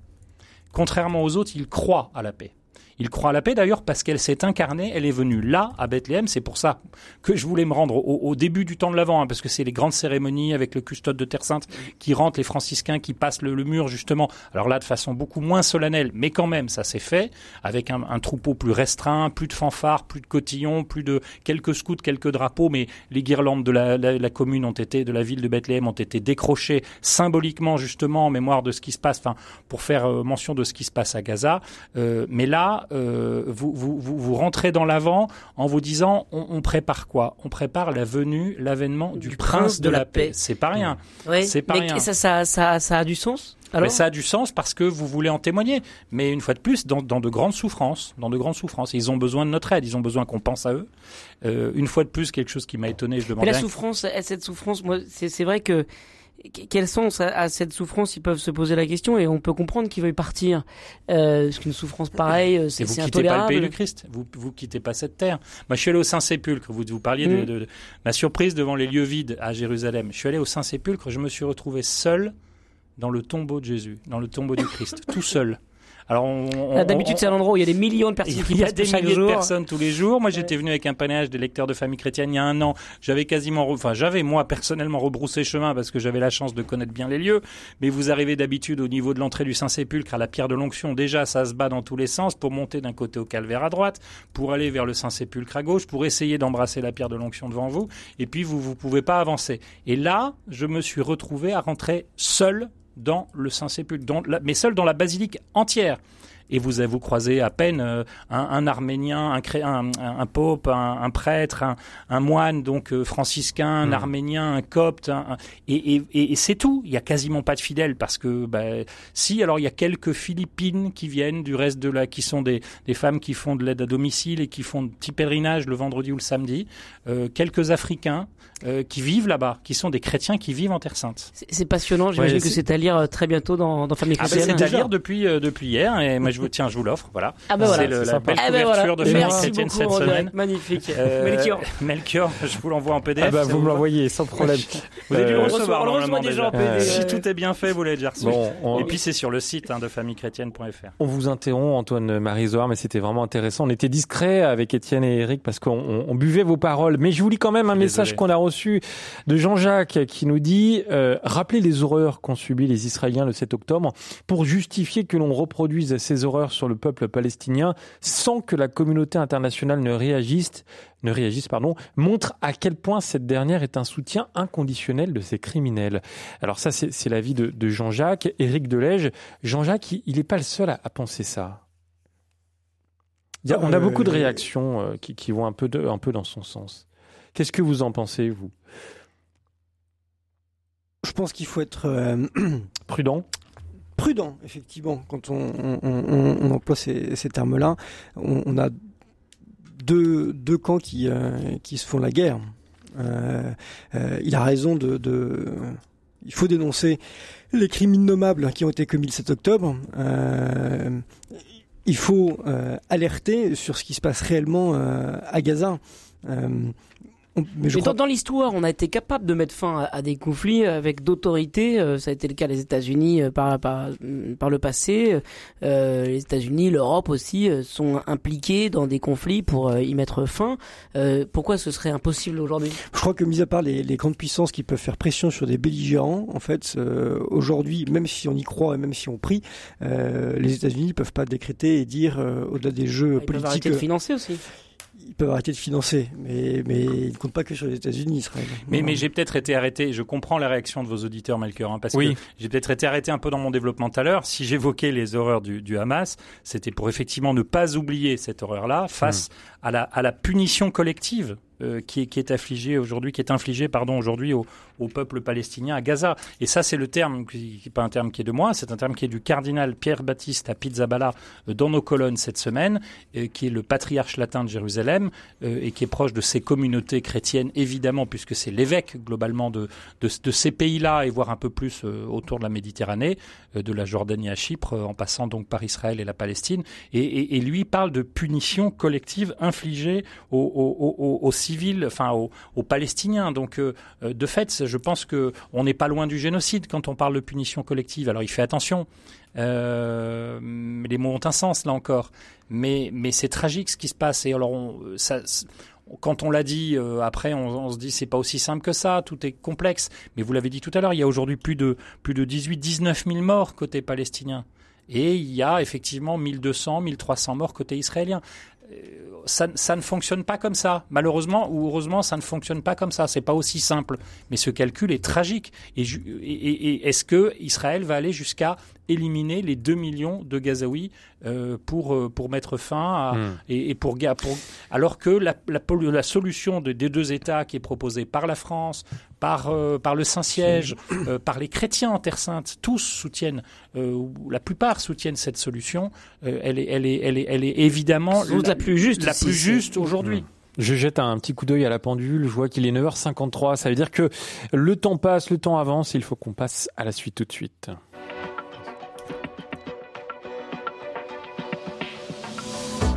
Contrairement aux autres, ils croient à la paix. Il croit à la paix d'ailleurs parce qu'elle s'est incarnée, elle est venue là, à Bethléem. C'est pour ça que je voulais me rendre au, début du temps de l'Avent, hein, parce que c'est les grandes cérémonies avec le custode de Terre Sainte qui rentre, les franciscains qui passent le, mur justement. Alors là, de façon beaucoup moins solennelle, mais quand même, ça s'est fait avec un, troupeau plus restreint, plus de fanfares, plus de cotillons, plus de quelques scouts, quelques drapeaux, mais les guirlandes de la, commune ont été, de la ville de Bethléem ont été décrochées symboliquement justement en mémoire de ce qui se passe, enfin pour faire euh, mention de ce qui se passe à Gaza. Euh, mais là, euh, vous, vous, vous, rentrez dans l'avant en vous disant on, prépare quoi? On prépare la venue, l'avènement du, prince, de, la, paix. C'est pas rien. C'est pas rien. Ça, ça, ça, ça a du sens alors? mais ça a du sens parce que vous voulez en témoigner. Mais une fois de plus, dans, dans de grandes souffrances, dans de grandes souffrances, ils ont besoin de notre aide. Ils ont besoin qu'on pense à eux. Euh, une fois de plus, quelque chose qui m'a étonné, je demandais. Mais la souffrance, cette souffrance, moi, c'est vrai que quel sens à, cette souffrance ils peuvent se poser la question et on peut comprendre qu'ils veuillent partir euh, parce qu'une souffrance pareille euh, c'est intolérable. Vous quittez pas le pays du Christ, vous vous quittez pas cette terre. Moi je suis allé au Saint Sépulcre, vous vous parliez de, mm. de, de, ma surprise devant les lieux vides à Jérusalem. Je suis allé au Saint Sépulcre, je me suis retrouvé seul dans le tombeau de Jésus, dans le tombeau du Christ, tout seul Alors, on- on- Là, D'habitude, c'est un endroit où il y a des millions de personnes qui il y a des chaque milliers jour. de personnes tous les jours. Moi, j'étais venu avec un panage des lecteurs de famille chrétienne il y a un an. J'avais quasiment, enfin, j'avais moi personnellement rebroussé chemin parce que j'avais la chance de connaître bien les lieux. Mais vous arrivez d'habitude au niveau de l'entrée du Saint-Sépulcre à la pierre de l'onction. Déjà, ça se bat dans tous les sens pour monter d'un côté au calvaire à droite, pour aller vers le Saint-Sépulcre à gauche, pour essayer d'embrasser la pierre de l'onction devant vous. Et puis, vous, vous pouvez pas avancer. Et là, je me suis retrouvé à rentrer seul dans le Saint-Sépulcre, mais seul dans la basilique entière et vous vous croisez à peine euh, un, un arménien, un, un, un, pope, un, un prêtre, un, un moine donc euh, franciscain, un Mm. arménien, un copte, et, et, et- et c'est tout. Il y a quasiment pas de fidèles parce que bah, si alors il y a quelques Philippines qui viennent du reste de la, qui sont des, des femmes qui font de l'aide à domicile et qui font de petits pèlerinages le vendredi ou le samedi, euh, quelques Africains euh, qui vivent là-bas, qui sont des chrétiens qui vivent en Terre Sainte. C'est passionnant. J'imagine Ouais, que c'est- à lire très bientôt dans, dans Famille Ah chrétienne. c'est à lire depuis euh, depuis hier et moi je vous tiens je vous l'offre voilà. Ah ben voilà. c'est la sympa. belle Ah couverture voilà. de chrétienne beaucoup, cette semaine. Magnifique. Euh, Melchior. Melchior, je vous l'envoie en PDF. Ah bah, vous me l'envoyez sans problème. Vous avez dû Euh, le recevoir normalement déjà Si tout est bien fait, vous l'avez déjà reçu. Bon, on, Et puis c'est sur le site hein, de famillechrétienne.fr. on vous interrompt, Antoine Marie-Zoard, mais c'était vraiment intéressant. On était discret avec Étienne et Eric parce qu'on on- on buvait vos paroles. Mais je vous lis quand même un message qu'on a reçu de Jean-Jacques qui nous dit euh, Rappelez les horreurs qu'ont subies les Israéliens le 7 octobre pour justifier que l'on reproduise ces horreurs sur le peuple palestinien sans que la communauté internationale ne réagisse, ne réagisse pardon, montre à quel point cette dernière est un soutien inconditionnel de ces criminels. Alors ça, c'est l'avis de, de Jean-Jacques. Éric Delège, Jean-Jacques, il n'est pas le seul à, à penser ça. Il y a- on a Euh, beaucoup de réactions euh, qui, qui vont un peu, de- un peu dans son sens. Qu'est-ce que vous en pensez, vous? Je pense qu'il faut être euh, Prudent? Prudent, effectivement, quand on, emploie ces, termes-là. On, a deux, camps qui, euh, qui se font la guerre. Euh, euh, il a raison de, Il faut dénoncer les crimes innommables qui ont été commis le 7 octobre. Il faut alerter sur ce qui se passe réellement à Gaza. On- mais je Mais crois dans, dans l'histoire, on a été capable de mettre fin à, à des conflits avec d'autorités. Euh, ça a été le cas des États-Unis euh, par, par, mm, par le passé. Euh, les États-Unis, l'Europe aussi euh, sont impliqués dans des conflits pour euh, y mettre fin. Euh, pourquoi ce serait impossible aujourd'hui? Je crois que mis à part les, les grandes puissances qui peuvent faire pression sur des belligérants, en fait, euh, aujourd'hui, même si on y croit et même si on prie, euh, les États-Unis ne peuvent pas décréter et dire euh, au-delà des jeux Ils peuvent politiques, arrêter de financer aussi. Ils peuvent arrêter de financer, mais mais ils ne comptent pas que sur les États-Unis, Israël. Mais, mais j'ai peut-être été arrêté, je comprends la réaction de vos auditeurs, Melchior, hein, parce Oui. que j'ai peut-être été arrêté un peu dans mon développement tout à l'heure. Si j'évoquais les horreurs du, du Hamas, c'était pour effectivement ne pas oublier cette horreur-là face à, la, à la punition collective euh, qui, est, qui aujourd'hui, qui est infligée pardon aujourd'hui au, peuple palestinien à Gaza. Et ça, c'est le terme qui n'est pas un terme qui est de moi, c'est un terme qui est du cardinal Pierre Baptiste à Pizzaballa euh, dans nos colonnes cette semaine, euh, qui est le patriarche latin de Jérusalem et qui est proche de ces communautés chrétiennes, évidemment, puisque c'est l'évêque globalement de, ces pays-là et voire un peu plus autour de la Méditerranée, de la Jordanie à Chypre, en passant donc par Israël et la Palestine. Et, lui parle de punition collective infligée aux, aux, aux civils, enfin aux, Palestiniens. Donc, euh, euh, de fait, je pense que on n'est pas loin du génocide quand on parle de punition collective. Alors, il fait attention. Euh, les mots ont un sens là encore, mais mais c'est tragique ce qui se passe. Et alors, quand on l'a dit, après, on, on se dit c'est pas aussi simple que ça, tout est complexe. Mais vous l'avez dit tout à l'heure, il y a aujourd'hui plus de plus de 18, 19 000 morts côté palestinien, et il y a effectivement 1200, 1300 morts côté israélien. Ça, ne fonctionne pas comme ça. Malheureusement ou heureusement, ça ne fonctionne pas comme ça. C'est pas aussi simple. Mais ce calcul est tragique. Et est-ce que Israël va aller jusqu'à éliminer les 2 millions de Gazaouis euh, pour, euh, pour mettre fin à, Hmm. et, et pour, alors que la, la, pol- la solution de- des deux États qui est proposée par la France, par, euh, par le Saint-Siège, euh, par les chrétiens en Terre Sainte, tous soutiennent, euh, ou la plupart soutiennent cette solution. Euh, elle, est, elle, est, elle, est, elle est évidemment la plus juste la plus c'est- juste aujourd'hui. Hmm. Je jette un petit coup d'œil à la pendule, je vois qu'il est 9h53, ça veut dire que le temps passe, le temps avance, et il faut qu'on passe à la suite tout de suite.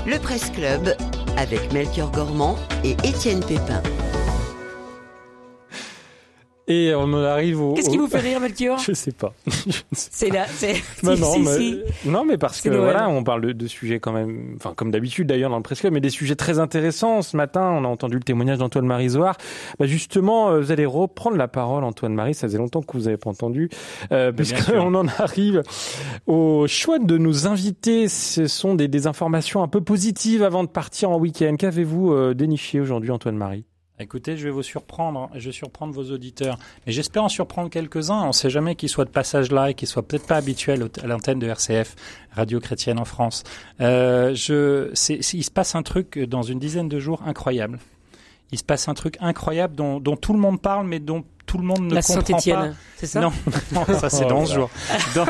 Le Presse Club avec Melchior Gormand et Étienne Pépin. Et on en arrive au. Qu'est-ce qui au- vous fait rire, Melchior Je sais pas. Je ne sais C'est là, c'est. Bah non, si, mais, si. non, mais parce que Noël. voilà, on parle de, de sujets quand même, enfin comme d'habitude d'ailleurs dans le Presse Club, mais des sujets très intéressants. Ce matin, on a entendu le témoignage d'Antoine Marisoire. Bah justement, euh, vous allez reprendre la parole, Antoine Marie. Ça faisait longtemps que vous n'avez pas entendu, euh, puisqu'on en arrive au choix de nos invités. Ce sont des, des informations un peu positives avant de partir en week-end. Qu'avez-vous euh, déniché aujourd'hui, Antoine Marie? Écoutez, je vais vous surprendre, je vais surprendre vos auditeurs, mais j'espère en surprendre quelques-uns. On ne sait jamais qu'ils soient de passage là et qu'ils soient peut-être pas habituels à l'antenne de RCF, Radio Chrétienne en France. Euh, je, il se passe un truc dans une dizaine de jours incroyable. Il se passe un truc incroyable dont, dont tout le monde parle, mais dont tout le monde ne La comprend pas. Saint-Étienne, c'est ça Non, non, ça c'est Oh dans ce jour. Dont,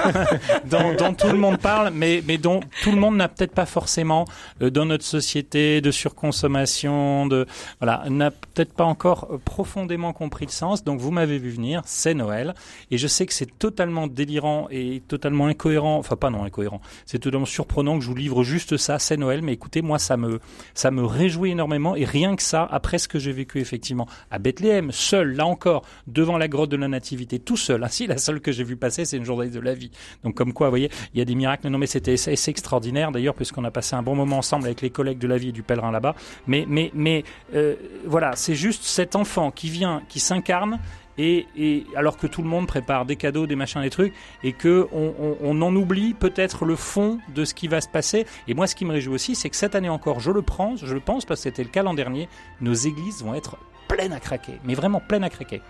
dont- dont tout le monde parle, mais, mais dont tout le monde n'a peut-être pas forcément euh, dans notre société de surconsommation, de voilà, n'a peut-être pas encore euh, profondément compris le sens. Donc vous m'avez vu venir, c'est Noël, et je sais que c'est totalement délirant et totalement incohérent. Enfin pas non incohérent, c'est totalement surprenant que je vous livre juste ça, c'est Noël. Mais écoutez, moi ça me ça me réjouit énormément et rien que ça, après ce que j'ai vécu effectivement à Bethléem, seul, là encore, devant la grotte de la Nativité, tout seul. Ah si, la seule que j'ai vue passer, c'est une journée de la vie. Donc comme quoi, vous voyez, il y a des miracles. Non mais c'était c'est extraordinaire d'ailleurs, puisqu'on a passé un bon moment ensemble avec les collègues de la vie et du pèlerin là-bas. Mais mais mais euh, voilà, c'est juste cet enfant qui vient, qui s'incarne. Et, et alors que tout le monde prépare des cadeaux, des machins, des trucs, et que on, on, on en oublie peut-être le fond de ce qui va se passer. Et moi, ce qui me réjouit aussi, c'est que cette année encore, je le prends, je le pense, parce que c'était le cas l'an dernier, nos églises vont être pleines à craquer, mais vraiment pleines à craquer.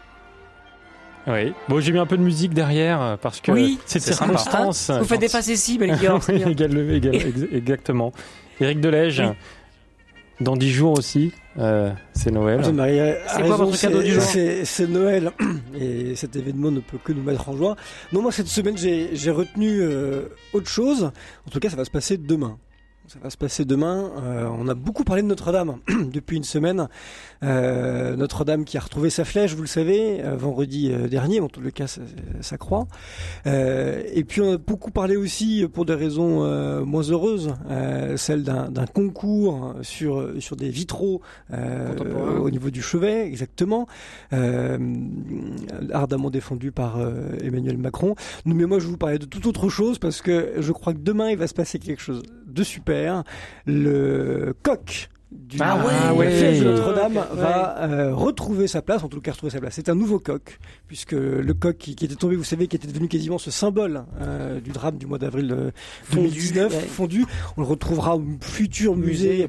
Oui. Bon, j'ai mis un peu de musique derrière euh, parce que Oui, sympa. circonstance. Vous faites des facéties, Melchior. c'est Oui, égal- égal- ex- exactement. Éric Delège, Oui. dans dix jours aussi, euh, c'est Noël. C'est raison, quoi votre cadeau du jour? c'est- Noël et cet événement ne peut que nous mettre en joie. Non, moi cette semaine j'ai j'ai retenu euh, autre chose. En tout cas, ça va se passer demain. Ça va se passer demain. Euh, on a beaucoup parlé de Notre-Dame depuis une semaine. Euh, Notre-Dame qui a retrouvé sa flèche, vous le savez, euh, vendredi euh, dernier. En tout le cas, ça, ça croît. Euh, et puis on a beaucoup parlé aussi, euh, pour des raisons euh, moins heureuses, euh, celle d'un concours sur sur des vitraux euh, au niveau du chevet, exactement, euh, ardemment défendu par Emmanuel Macron. Mais moi je vous parler de toute autre chose parce que je crois que demain il va se passer quelque chose de super. Le coq du Ah de la ouais. de Ouais. Notre-Dame Ouais. va euh, retrouver sa place, en tout cas retrouver sa place. C'est un nouveau coq, puisque le coq qui, qui était tombé, vous savez, qui était devenu quasiment ce symbole euh, du drame du mois d'avril euh, Fondu, 2019, ouais. fondu. On le retrouvera au futur musée, Musée.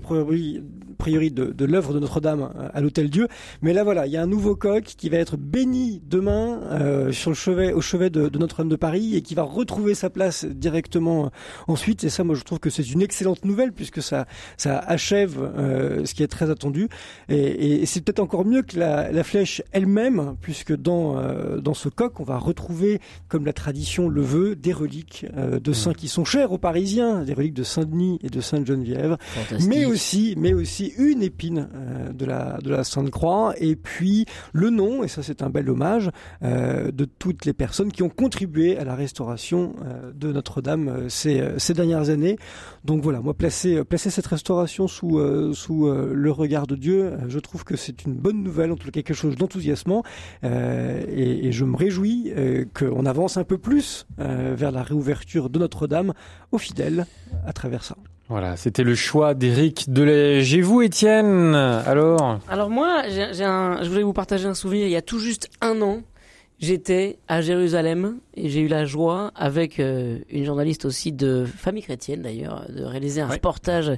Priori, de, de l'œuvre de Notre-Dame à l'Hôtel Dieu. Mais là, voilà, il y a un nouveau coq qui va être béni demain euh, sur le chevet, au chevet de, de Notre-Dame de Paris et qui va retrouver sa place directement euh, ensuite. Et ça, moi, je trouve que c'est une excellente nouvelle puisque ça, ça achève euh, ce qui est très attendu. Et, et c'est peut-être encore mieux que la, la flèche elle-même, puisque dans, euh, dans ce coq, on va retrouver, comme la tradition le veut, des reliques de saints qui sont chers aux Parisiens, des reliques de Saint-Denis et de Sainte-Geneviève Fantastique. mais aussi, mais aussi une épine euh, de la de la Sainte Croix, et puis le nom, et ça c'est un bel hommage euh, de toutes les personnes qui ont contribué à la restauration euh, de Notre-Dame ces, dernières années. Donc voilà, moi placer cette restauration sous le regard de Dieu, je trouve que c'est une bonne nouvelle, en tout cas quelque chose d'enthousiasmant, et, je me réjouis qu'on avance un peu plus vers la réouverture de Notre-Dame aux fidèles à travers ça. Voilà, c'était le choix d'Éric Delège. Et vous, Étienne Alors? Alors moi, j'ai un, je voulais vous partager un souvenir. Il y a tout juste un an, j'étais à Jérusalem et j'ai eu la joie, avec euh, une journaliste aussi de famille chrétienne d'ailleurs, de réaliser un Ouais. reportage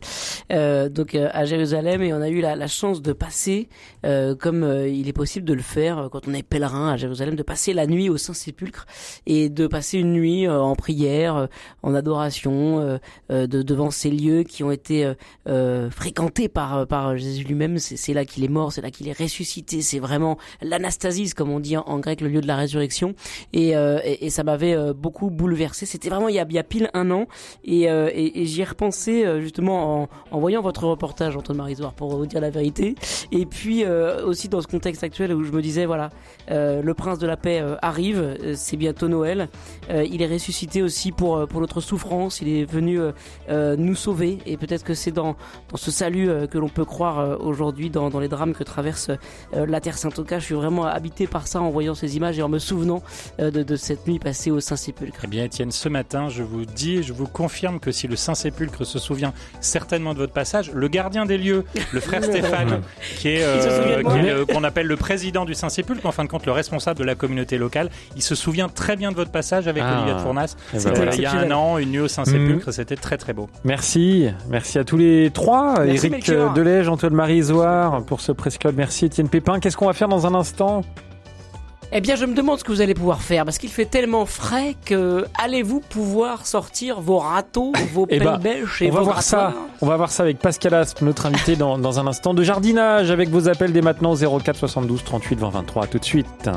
euh, donc euh, à Jérusalem et on a eu la, la chance de passer, euh, comme il est possible de le faire quand on est pèlerin à Jérusalem, de passer la nuit au Saint-Sépulcre et de passer une nuit en prière, en adoration, de, devant ces lieux qui ont été fréquentés par par Jésus lui-même. C'est c'est là qu'il est mort, c'est là qu'il est ressuscité. C'est vraiment l'anastasis, comme on dit en, en grec, le lieu de la résurrection. Et, euh, et, et ça m'avait euh, beaucoup bouleversé. C'était vraiment il y a, il y a pile un an. Et, euh, et, j'y ai repensé justement en, en voyant votre reportage Antoine Marisoire pour vous dire la vérité. Et puis aussi dans ce contexte actuel où je me disais voilà le prince de la paix arrive, c'est bientôt Noël, il est ressuscité aussi pour pour notre souffrance, il est venu nous sauver. Et peut-être que c'est dans dans ce salut que l'on peut croire aujourd'hui dans, dans les drames que traverse la Terre Sainte. En tout cas, je suis vraiment habité par ça en voyant ces images en me souvenant euh, de, de cette nuit passée au Saint-Sépulcre. Eh bien, Étienne, ce matin, je vous dis, je vous confirme que si le Saint-Sépulcre se souvient certainement de votre passage, le gardien des lieux, le frère Stéphane, qui est, euh, le- qu'on appelle le président du Saint-Sépulcre, en fin de compte, le responsable de la communauté locale, il se souvient très bien de votre passage avec Ah. Olivier de Fournas. Eh ben Euh, voilà. il y a un an, une nuit au Saint-Sépulcre, c'était très très beau. Merci, merci à tous les trois, Merci, Eric. Delège, Antoine Marie-Isoire pour ce Presse Club. Merci Étienne Pépin. Qu'est-ce qu'on va faire dans un instant? Eh bien, je me demande ce que vous allez pouvoir faire parce qu'il fait tellement frais que allez-vous pouvoir sortir vos râteaux, vos Eh ben, pelles-bêches et On va voir ça. On va voir ça avec Pascal Asp, notre invité dans, dans un instant de jardinage avec vos appels dès maintenant 04 72 38 20 23. À tout de suite.